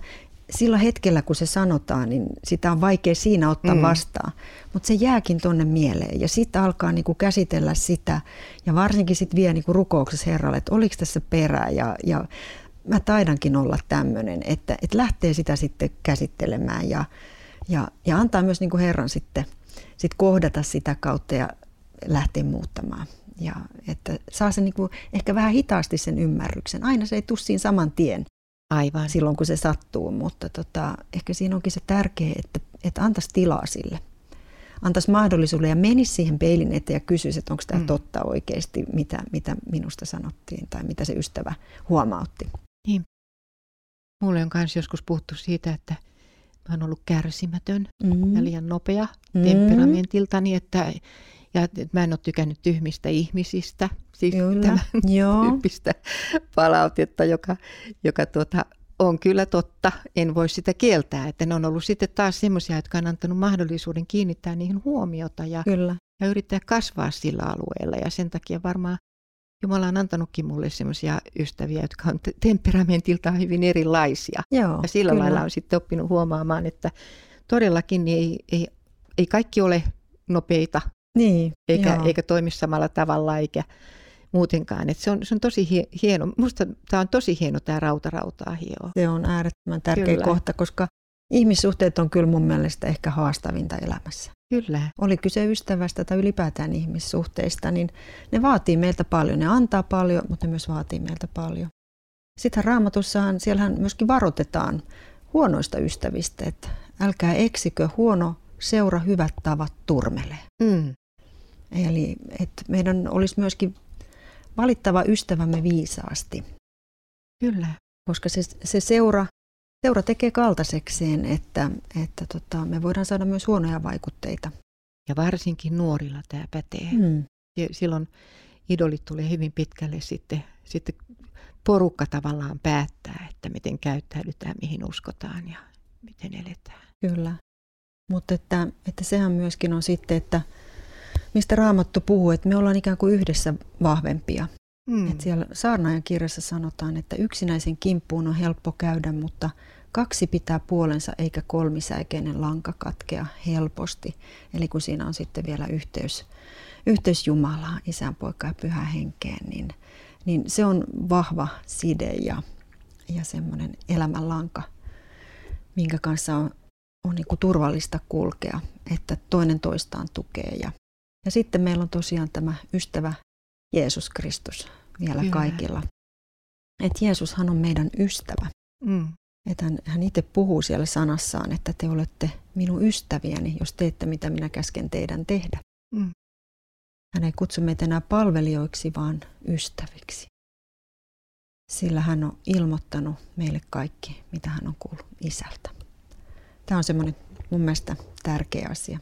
sillä hetkellä kun se sanotaan, niin sitä on vaikea siinä ottaa mm. vastaan. Mutta se jääkin tonne mieleen ja sitten alkaa niinku käsitellä sitä ja varsinkin sitten vie niinku rukouksessa Herralle, että oliko tässä perää ja, ja mä taidankin olla tämmöinen, että, että lähtee sitä sitten käsittelemään ja, ja, ja antaa myös niin kuin Herran sitten sit kohdata sitä kautta ja lähteä muuttamaan. Ja että saa sen niin kuin ehkä vähän hitaasti sen ymmärryksen. Aina se ei tule siinä saman tien Aivan. silloin, kun se sattuu, mutta tota, ehkä siinä onkin se tärkeä, että, että antaisi tilaa sille. antaisi mahdollisuuden ja menisi siihen peilin eteen ja kysyisi, että onko tämä Mm. totta oikeasti, mitä, mitä minusta sanottiin tai mitä se ystävä huomautti. Mulle on myös joskus puhuttu siitä, että mä oon ollut kärsimätön Mm. ja liian nopea Mm. temperamentiltani, että, ja että mä en ole tykännyt tyhmistä ihmisistä. Siis Kyllä, tämän joo. tyyppistä palautetta, joka, joka tuota, on kyllä totta. En voi sitä kieltää, että ne on ollut sitten taas semmoisia, jotka on antanut mahdollisuuden kiinnittää niihin huomiota ja, Kyllä, ja yrittää kasvaa sillä alueella. Ja sen takia varmaan Jumala on antanutkin mulle semmoisia ystäviä, jotka on te- temperamentiltaan hyvin erilaisia. joo. Ja sillä kyllä. lailla on sitten oppinut huomaamaan, että todellakin niin ei, ei, ei kaikki ole nopeita Niin, eikä, joo. eikä toimi samalla tavalla eikä muutenkaan. Et se, on, se on tosi hie, hieno. Minusta tämä on tosi hieno tämä rautarautaa hio. Se on äärettömän tärkeä Kyllä. kohta, koska ihmissuhteet on kyllä mun mielestä ehkä haastavinta elämässä. Kyllä, Oli kyse ystävästä tai ylipäätään ihmissuhteista, niin ne vaatii meiltä paljon. Ne antaa paljon, mutta ne myös vaatii meiltä paljon. Sitten raamatussahan, siellähän myöskin varoitetaan huonoista ystävistä, että älkää eksikö, huono seura hyvät tavat turmelee. mm, Eli että meidän olisi myöskin valittava ystävämme viisaasti. kyllä. koska se, se seura, seura tekee kaltaisekseen, että, että tota, me voidaan saada myös huonoja vaikutteita. Ja varsinkin nuorilla tämä pätee. Mm. Ja Silloin idolit tulee hyvin pitkälle sitten, sitten porukka tavallaan päättää, että miten käyttäydytään, mihin uskotaan ja miten eletään. Kyllä. Mutta että, että sehän myöskin on sitten, että mistä Raamattu puhuu, että me ollaan ikään kuin yhdessä vahvempia. Mm. Et siellä saarnaajan kirjassa sanotaan, että yksinäisen kimppuun on helppo käydä, mutta kaksi pitää puolensa eikä kolmisäikeinen lanka katkea helposti. Eli kun siinä on sitten vielä yhteys, yhteys Jumalaan, isän, poika ja pyhään henkeen, niin, niin se on vahva side ja, ja semmoinen elämänlanka, minkä kanssa on, on niin kuin turvallista kulkea, että toinen toistaan tukee. Ja, ja sitten meillä on tosiaan tämä ystävä Jeesus Kristus vielä Kyllä. kaikilla. Että Jeesushan on meidän ystävä. Mm. Että hän, hän itse puhuu siellä sanassaan, että te olette minun ystäviäni, jos teette mitä minä käsken teidän tehdä. Mm. Hän ei kutsu meitä enää palvelijoiksi, vaan ystäviksi. Sillä hän on ilmoittanut meille kaikki, mitä hän on kuullut isältä. Tämä on semmoinen mun mielestä tärkeä asia.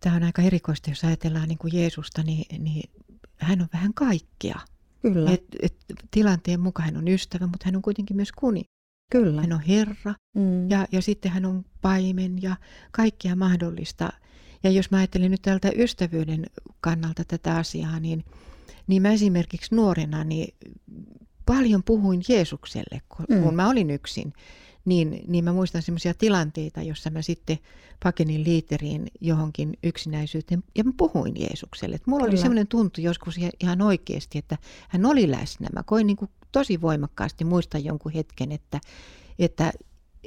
Tämä on aika erikoista, jos ajatellaan niin kuin Jeesusta, niin, niin hän on vähän kaikkea. Kyllä, Et, et, tilanteen mukaan hän on ystävä, mutta hän on kuitenkin myös kuni. kyllä. Hän on Herra Mm. ja, ja sitten hän on paimen ja kaikkea mahdollista. Ja jos mä ajattelen nyt tältä ystävyyden kannalta tätä asiaa, niin, niin mä esimerkiksi nuorena niin paljon puhuin Jeesukselle, kun, Mm. mä olin yksin. Niin, niin mä muistan semmoisia tilanteita, jossa mä sitten pakenin liiteriin johonkin yksinäisyyteen ja mä puhuin Jeesukselle. Et mulla Kyllä. oli semmoinen tuntu joskus ihan- oikeasti, että hän oli läsnä. Mä koin niin kuin tosi voimakkaasti muistan jonkun hetken, että, että,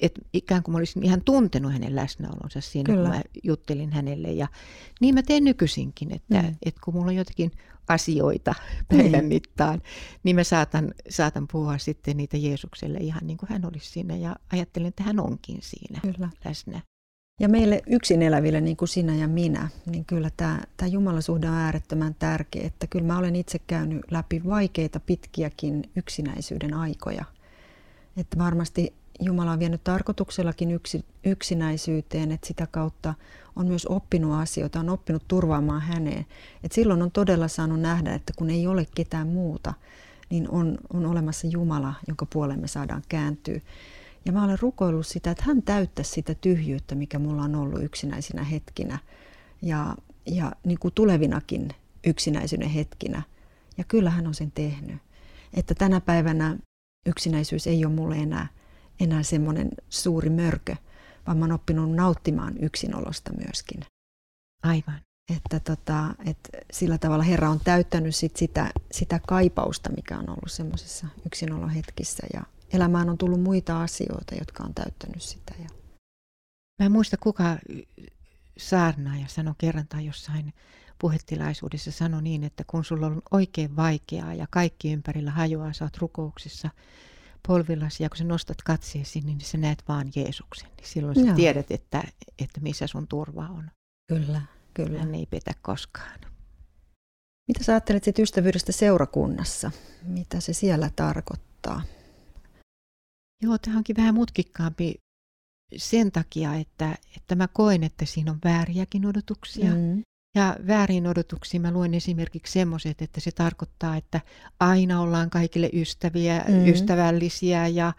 että ikään kuin mä olisin ihan tuntenut hänen läsnäolonsa siinä, Kyllä. kun mä juttelin hänelle. Ja niin mä teen nykyisinkin, että, Mm. mm. että kun mulla on jotakin asioita päivän Niin. mittaan, niin mä saatan, saatan puhua sitten niitä Jeesukselle ihan niin kuin hän olisi siinä ja ajattelen, että hän onkin siinä Kyllä. läsnä. Ja meille yksin eläville, niin kuin sinä ja minä, niin kyllä tämä, tämä Jumalasuhde on äärettömän tärkeä. Että kyllä mä olen itse käynyt läpi vaikeita, pitkiäkin yksinäisyyden aikoja. Että varmasti Jumala on vienyt tarkoituksellakin yksi, yksinäisyyteen, että sitä kautta on myös oppinut asioita, on oppinut turvaamaan häneen. Et silloin on todella saanut nähdä, että kun ei ole ketään muuta, niin on, on olemassa Jumala, jonka puoleen me saadaan kääntyä. Ja mä olen rukoillut sitä, että hän täyttäisi sitä tyhjyyttä, mikä mulla on ollut yksinäisinä hetkinä ja, ja niin kuin tulevinakin yksinäisyyden hetkinä. Ja kyllä hän on sen tehnyt. Että tänä päivänä yksinäisyys ei ole mulle enää, enää semmoinen suuri mörkö, vaan mä oon oppinut nauttimaan yksinolosta myöskin. Aivan. Että tota, et sillä tavalla Herra on täyttänyt sit sitä, sitä kaipausta, mikä on ollut semmoisessa yksinolohetkissä. Ja elämään on tullut muita asioita, jotka on täyttänyt sitä. Ja Mä en muista kuka saarnaaja sanoi kerran tai jossain puhetilaisuudessa sanoi niin, että kun sulla on oikein vaikeaa ja kaikki ympärillä hajoaa, sä oot rukouksessa polvillasi ja kun sä nostat katseesi, niin sä näet vaan Jeesuksen. Niin silloin sä Joo. tiedät, että, että missä sun turva on. Kyllä, kyllä. Hän ei petä koskaan. Mitä sä ajattelet sit ystävyydestä seurakunnassa? Mitä se siellä tarkoittaa? Joo, tämä onkin vähän mutkikkaampi sen takia, että, että mä koen, että siinä on vääriäkin odotuksia. Mm. Ja väärin odotuksiin mä luen esimerkiksi semmoiset, että se tarkoittaa, että aina ollaan kaikille ystäviä, mm. ystävällisiä ja,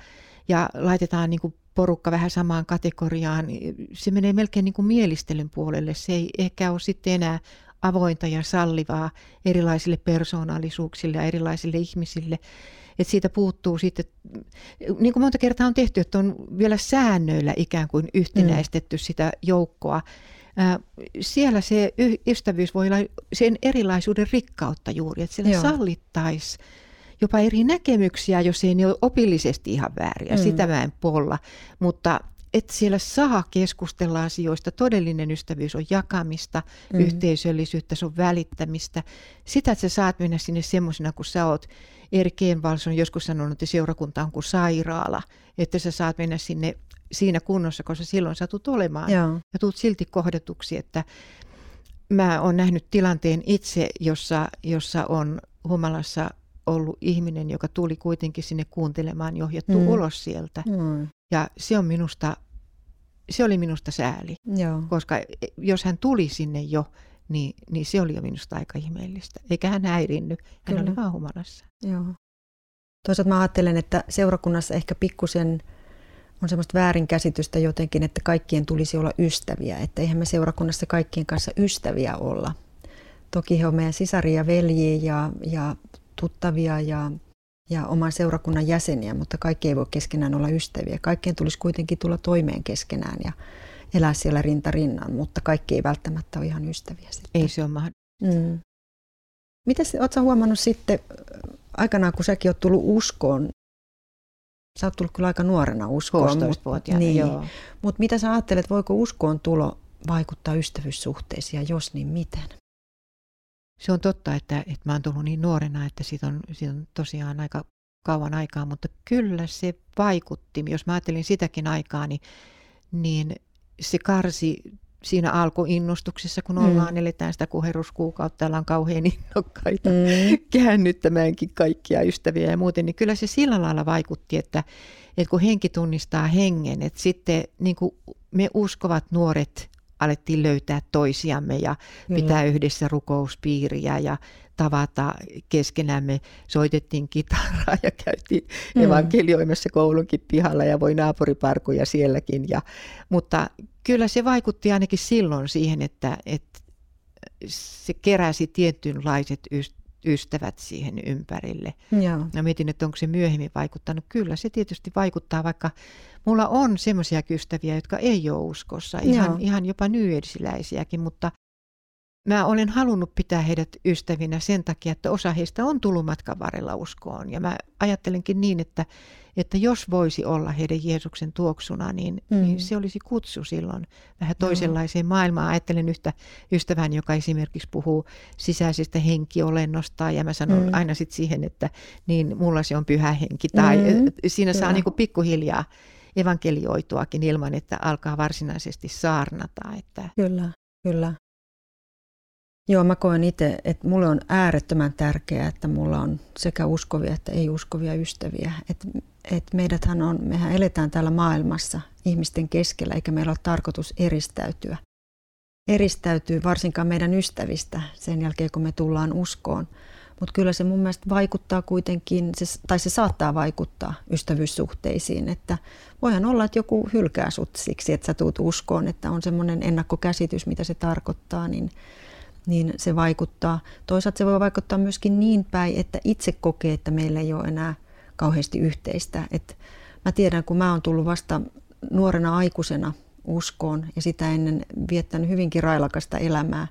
ja laitetaan niin kuin porukka vähän samaan kategoriaan. Se menee melkein niin kuin mielistelyn puolelle. Se ei ehkä ole sitten enää avointa ja sallivaa erilaisille persoonallisuuksille ja erilaisille ihmisille. Että siitä puuttuu sitten, niin kuin monta kertaa on tehty, että on vielä säännöillä ikään kuin yhtenäistetty mm. sitä joukkoa. Siellä se ystävyys voi olla sen erilaisuuden rikkautta juuri, että siellä sallittaisi jopa eri näkemyksiä, jos ei ne ole opillisesti ihan vääriä. Mm. Sitä mä en polla, mutta että siellä saa keskustella asioista. Todellinen ystävyys on jakamista, mm. yhteisöllisyyttä, se on välittämistä. Sitä, että sä saat mennä sinne semmoisena kuin sä oot. Erik Keenvals on joskus sanonut, että seurakunta on kuin sairaala. Että sä saat mennä sinne siinä kunnossa, koska silloin satut olemaan. Joo. Ja tuut silti kohdatuksi, että mä oon nähnyt tilanteen itse, jossa, jossa on humalassa ollut ihminen, joka tuli kuitenkin sinne kuuntelemaan, johjattu mm. ulos sieltä. Mm. Ja se on minusta, se oli minusta sääli, Joo. koska jos hän tuli sinne jo, niin, niin se oli jo minusta aika ihmeellistä. Eikä hän häirinnyt, hän Kyllä. oli vaan humalassa. Joo. Toisaalta mä ajattelen, että seurakunnassa ehkä pikkusen on semmoista väärinkäsitystä jotenkin, että kaikkien tulisi olla ystäviä. Että eihän me seurakunnassa kaikkien kanssa ystäviä olla. Toki he on meidän sisaria veljiä ja, ja tuttavia ja, ja oman seurakunnan jäseniä, mutta kaikki ei voi keskenään olla ystäviä. Kaikkien tulisi kuitenkin tulla toimeen keskenään ja elää siellä rinta rinnan, mutta kaikki ei välttämättä ole ihan ystäviä sitten. Ei se ole mahdollista. Mm. Miten oletko huomannut sitten aikanaan, kun säkin olet tullut uskoon, sä oot tullut kyllä aika nuorena uskoon. Mutta niin, joo. Mut mitä sä ajattelet, voiko uskoon tulo vaikuttaa ystävyyssuhteisiin ja jos niin miten? se on totta, että, että mä oon tullut niin nuorena, että siitä on, siitä on tosiaan aika kauan aikaa, mutta kyllä se vaikutti. Jos mä ajattelin sitäkin aikaa, niin, niin se karsi siinä alkuinnostuksessa, kun mm. ollaan, mm. eletään sitä kuheruskuukautta, ollaan kauhean innokkaita mm. käännyttämäänkin kaikkia ystäviä ja muuten, niin kyllä se sillä lailla vaikutti, että, että kun henki tunnistaa hengen, että sitten niin kuin me uskovat nuoret alettiin löytää toisiamme ja Kyllä. pitää yhdessä rukouspiiriä ja tavata keskenämme. Soitettiin kitaraa ja käytiin mm. evankelioimassa koulunkin pihalla ja voi naapuriparkuja sielläkin. Ja, mutta kyllä se vaikutti ainakin silloin siihen, että, että se keräsi tietynlaiset ystävät siihen ympärille. Joo. Ja mietin, että onko se myöhemmin vaikuttanut. Kyllä se tietysti vaikuttaa, vaikka mulla on semmoisia ystäviä, jotka ei ole uskossa, ihan, ihan jopa nyedsiläisiäkin, mutta mä olen halunnut pitää heidät ystävinä sen takia, että osa heistä on tullut matkan varrella uskoon. Ja mä ajattelenkin niin, että, että jos voisi olla heidän Jeesuksen tuoksuna, niin, mm. niin se olisi kutsu silloin vähän toisenlaiseen maailmaan. Ajattelen yhtä ystävän, joka esimerkiksi puhuu sisäisestä henkiolennosta, ja mä sanon mm. aina sit siihen, että niin mulla se on pyhä henki. Tai mm. siinä saa niin kuin pikkuhiljaa evankelioituakin ilman, että alkaa varsinaisesti saarnata. Että... Kyllä, kyllä. Joo, mä koen itse, että mulle on äärettömän tärkeää, että mulla on sekä uskovia että ei-uskovia ystäviä. Et, et meidäthän on, mehän eletään täällä maailmassa ihmisten keskellä, eikä meillä ole tarkoitus eristäytyä. Eristäytyy varsinkaan meidän ystävistä sen jälkeen, kun me tullaan uskoon. Mutta kyllä se mun mielestä vaikuttaa kuitenkin, se, tai se saattaa vaikuttaa ystävyyssuhteisiin, että voihan olla, että joku hylkää sut siksi, että sä tuut uskoon, että on semmoinen ennakkokäsitys, mitä se tarkoittaa, niin niin se vaikuttaa. Toisaalta se voi vaikuttaa myöskin niin päin, että itse kokee, että meillä ei ole enää kauheasti yhteistä. Et mä tiedän, kun mä oon tullut vasta nuorena aikuisena uskoon ja sitä ennen viettänyt hyvinkin railakasta elämää.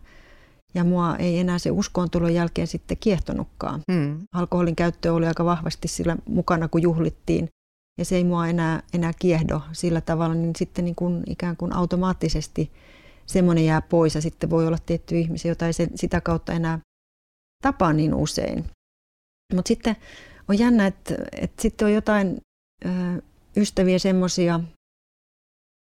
Ja mua ei enää se uskoon tulon jälkeen sitten kiehtonutkaan. Mm. Alkoholin käyttö oli aika vahvasti sillä mukana, kun juhlittiin. Ja se ei mua enää, enää kiehdo sillä tavalla, niin sitten niin kuin ikään kuin automaattisesti – semmoinen jää pois ja sitten voi olla tietty ihmisiä, jota ei sitä kautta enää tapaa niin usein. Mutta sitten on jännä, että, että sitten on jotain ö, ystäviä semmoisia,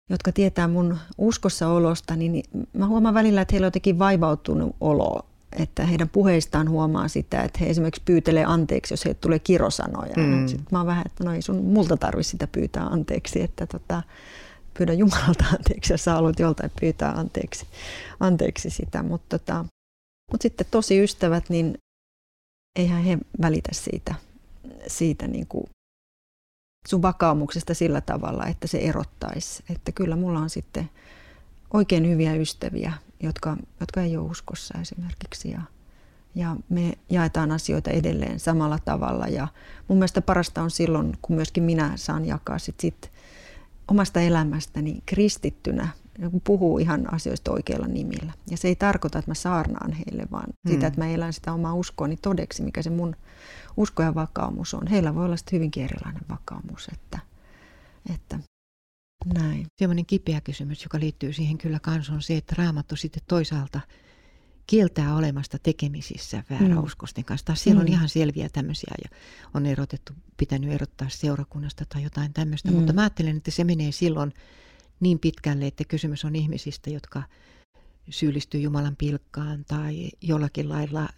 jotka tietää mun uskossa olosta, niin mä huomaan välillä, että heillä on jotenkin vaivautunut olo. Että heidän puheistaan huomaa sitä, että he esimerkiksi pyytelee anteeksi, jos heille tulee kirosanoja. Mm. Sitten mä oon vähän, että no ei sun multa tarvi sitä pyytää anteeksi, että tota, pyydä Jumalalta anteeksi, jos sä haluat joltain pyytää anteeksi, anteeksi sitä. Mutta tota, mut sitten tosi ystävät, niin eihän he välitä siitä, siitä niin kuin sun vakaumuksesta sillä tavalla, että se erottaisi. Että kyllä mulla on sitten oikein hyviä ystäviä, jotka, jotka ei ole uskossa esimerkiksi. Ja, ja me jaetaan asioita edelleen samalla tavalla. Ja mun mielestä parasta on silloin, kun myöskin minä saan jakaa sit, sit omasta elämästäni kristittynä, kun puhuu ihan asioista oikeilla nimillä. Ja se ei tarkoita, että mä saarnaan heille, vaan mm. sitä, että mä elän sitä omaa uskoani todeksi, mikä se mun usko ja vakaumus on. Heillä voi olla hyvinkin erilainen vakaumus, että, että näin. Sellainen kipeä kysymys, joka liittyy siihen kyllä kanssa on se, että raamattu sitten toisaalta kieltää olemasta tekemisissä vääräuskosten kanssa. Taas siellä on mm. ihan selviä tämmöisiä ja on erotettu, pitänyt erottaa seurakunnasta tai jotain tämmöistä, mm. mutta mä ajattelen, että se menee silloin niin pitkälle, että kysymys on ihmisistä, jotka syyllistyy Jumalan pilkkaan tai jollakin lailla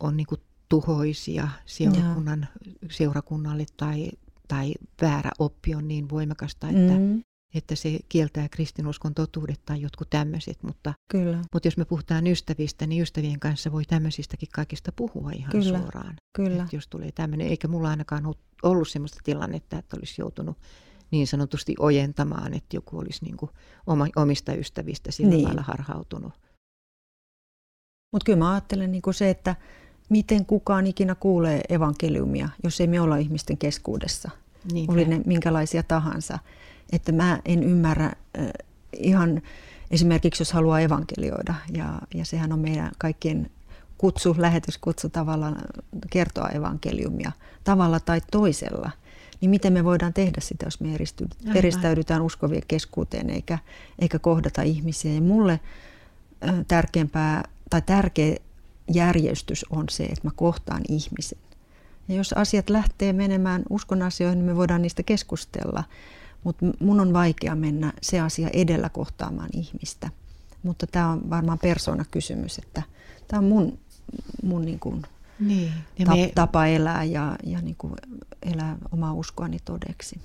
on niin kuin tuhoisia seurakunnan, seurakunnalle tai, tai väärä oppi on niin voimakasta, että, mm. Että se kieltää kristinuskon totuudet tai jotkut tämmöiset. Mutta, Kyllä. mutta jos me puhutaan ystävistä, niin ystävien kanssa voi tämmöisistäkin kaikista puhua ihan Kyllä. suoraan. Kyllä. Että jos tulee tämmöinen, eikä mulla ainakaan ollut sellaista tilannetta, että olisi joutunut niin sanotusti ojentamaan, että joku olisi niin kuin oma, omista ystävistä sillä niin. lailla harhautunut. Mutta kyllä mä ajattelen niin kuin se, että miten kukaan ikinä kuulee evankeliumia, jos ei me olla ihmisten keskuudessa. Niinpä. Oli ne minkälaisia tahansa. Että mä en ymmärrä ihan esimerkiksi, jos haluaa evankelioida, ja, ja sehän on meidän kaikkien kutsu, lähetyskutsu tavallaan kertoa evankeliumia tavalla tai toisella. Niin miten me voidaan tehdä sitä, jos me eristäydytään uskovien keskuuteen eikä, eikä kohdata ihmisiä. Ja mulle tärkeämpää tai tärkeä järjestys on se, että mä kohtaan ihmisen. Ja jos asiat lähtee menemään uskon asioihin, niin me voidaan niistä keskustella. Mutta mun on vaikea mennä se asia edellä kohtaamaan ihmistä. Mutta tämä on varmaan persoonakysymys, että tämä on mun, mun niin kuin niin, ta- me... tapa elää ja, ja niin kuin elää omaa uskoani todeksi.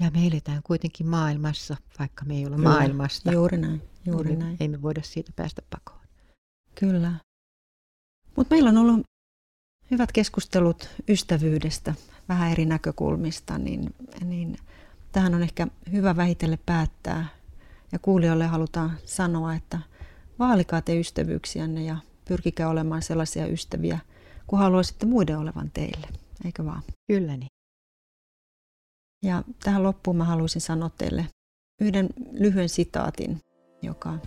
Ja me eletään kuitenkin maailmassa, vaikka me ei ole Kyllä. maailmasta. Juuri näin, juuri niin näin. Ei me voida siitä päästä pakoon. Kyllä. Mutta meillä on ollut hyvät keskustelut ystävyydestä vähän eri näkökulmista, niin, niin tähän on ehkä hyvä vähitellen päättää. Ja kuulijoille halutaan sanoa, että vaalikaa te ystävyyksiänne ja pyrkikää olemaan sellaisia ystäviä, kun haluaisitte muiden olevan teille. Eikö vaan? Kyllä niin. Ja tähän loppuun mä haluaisin sanoa teille yhden lyhyen sitaatin, joka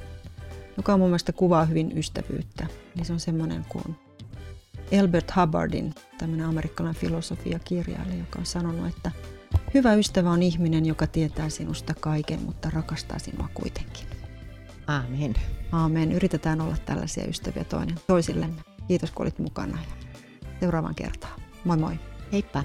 joka on mun mielestä kuvaa hyvin ystävyyttä. Niin se on semmoinen kuin Albert Hubbardin, tämmöinen amerikkalainen filosofiakirjailija, joka on sanonut, että hyvä ystävä on ihminen, joka tietää sinusta kaiken, mutta rakastaa sinua kuitenkin. Aamen. Aamen. Yritetään olla tällaisia ystäviä toinen toisillemme. Kiitos kun olit mukana ja seuraavaan kertaan. Moi moi. Heippa.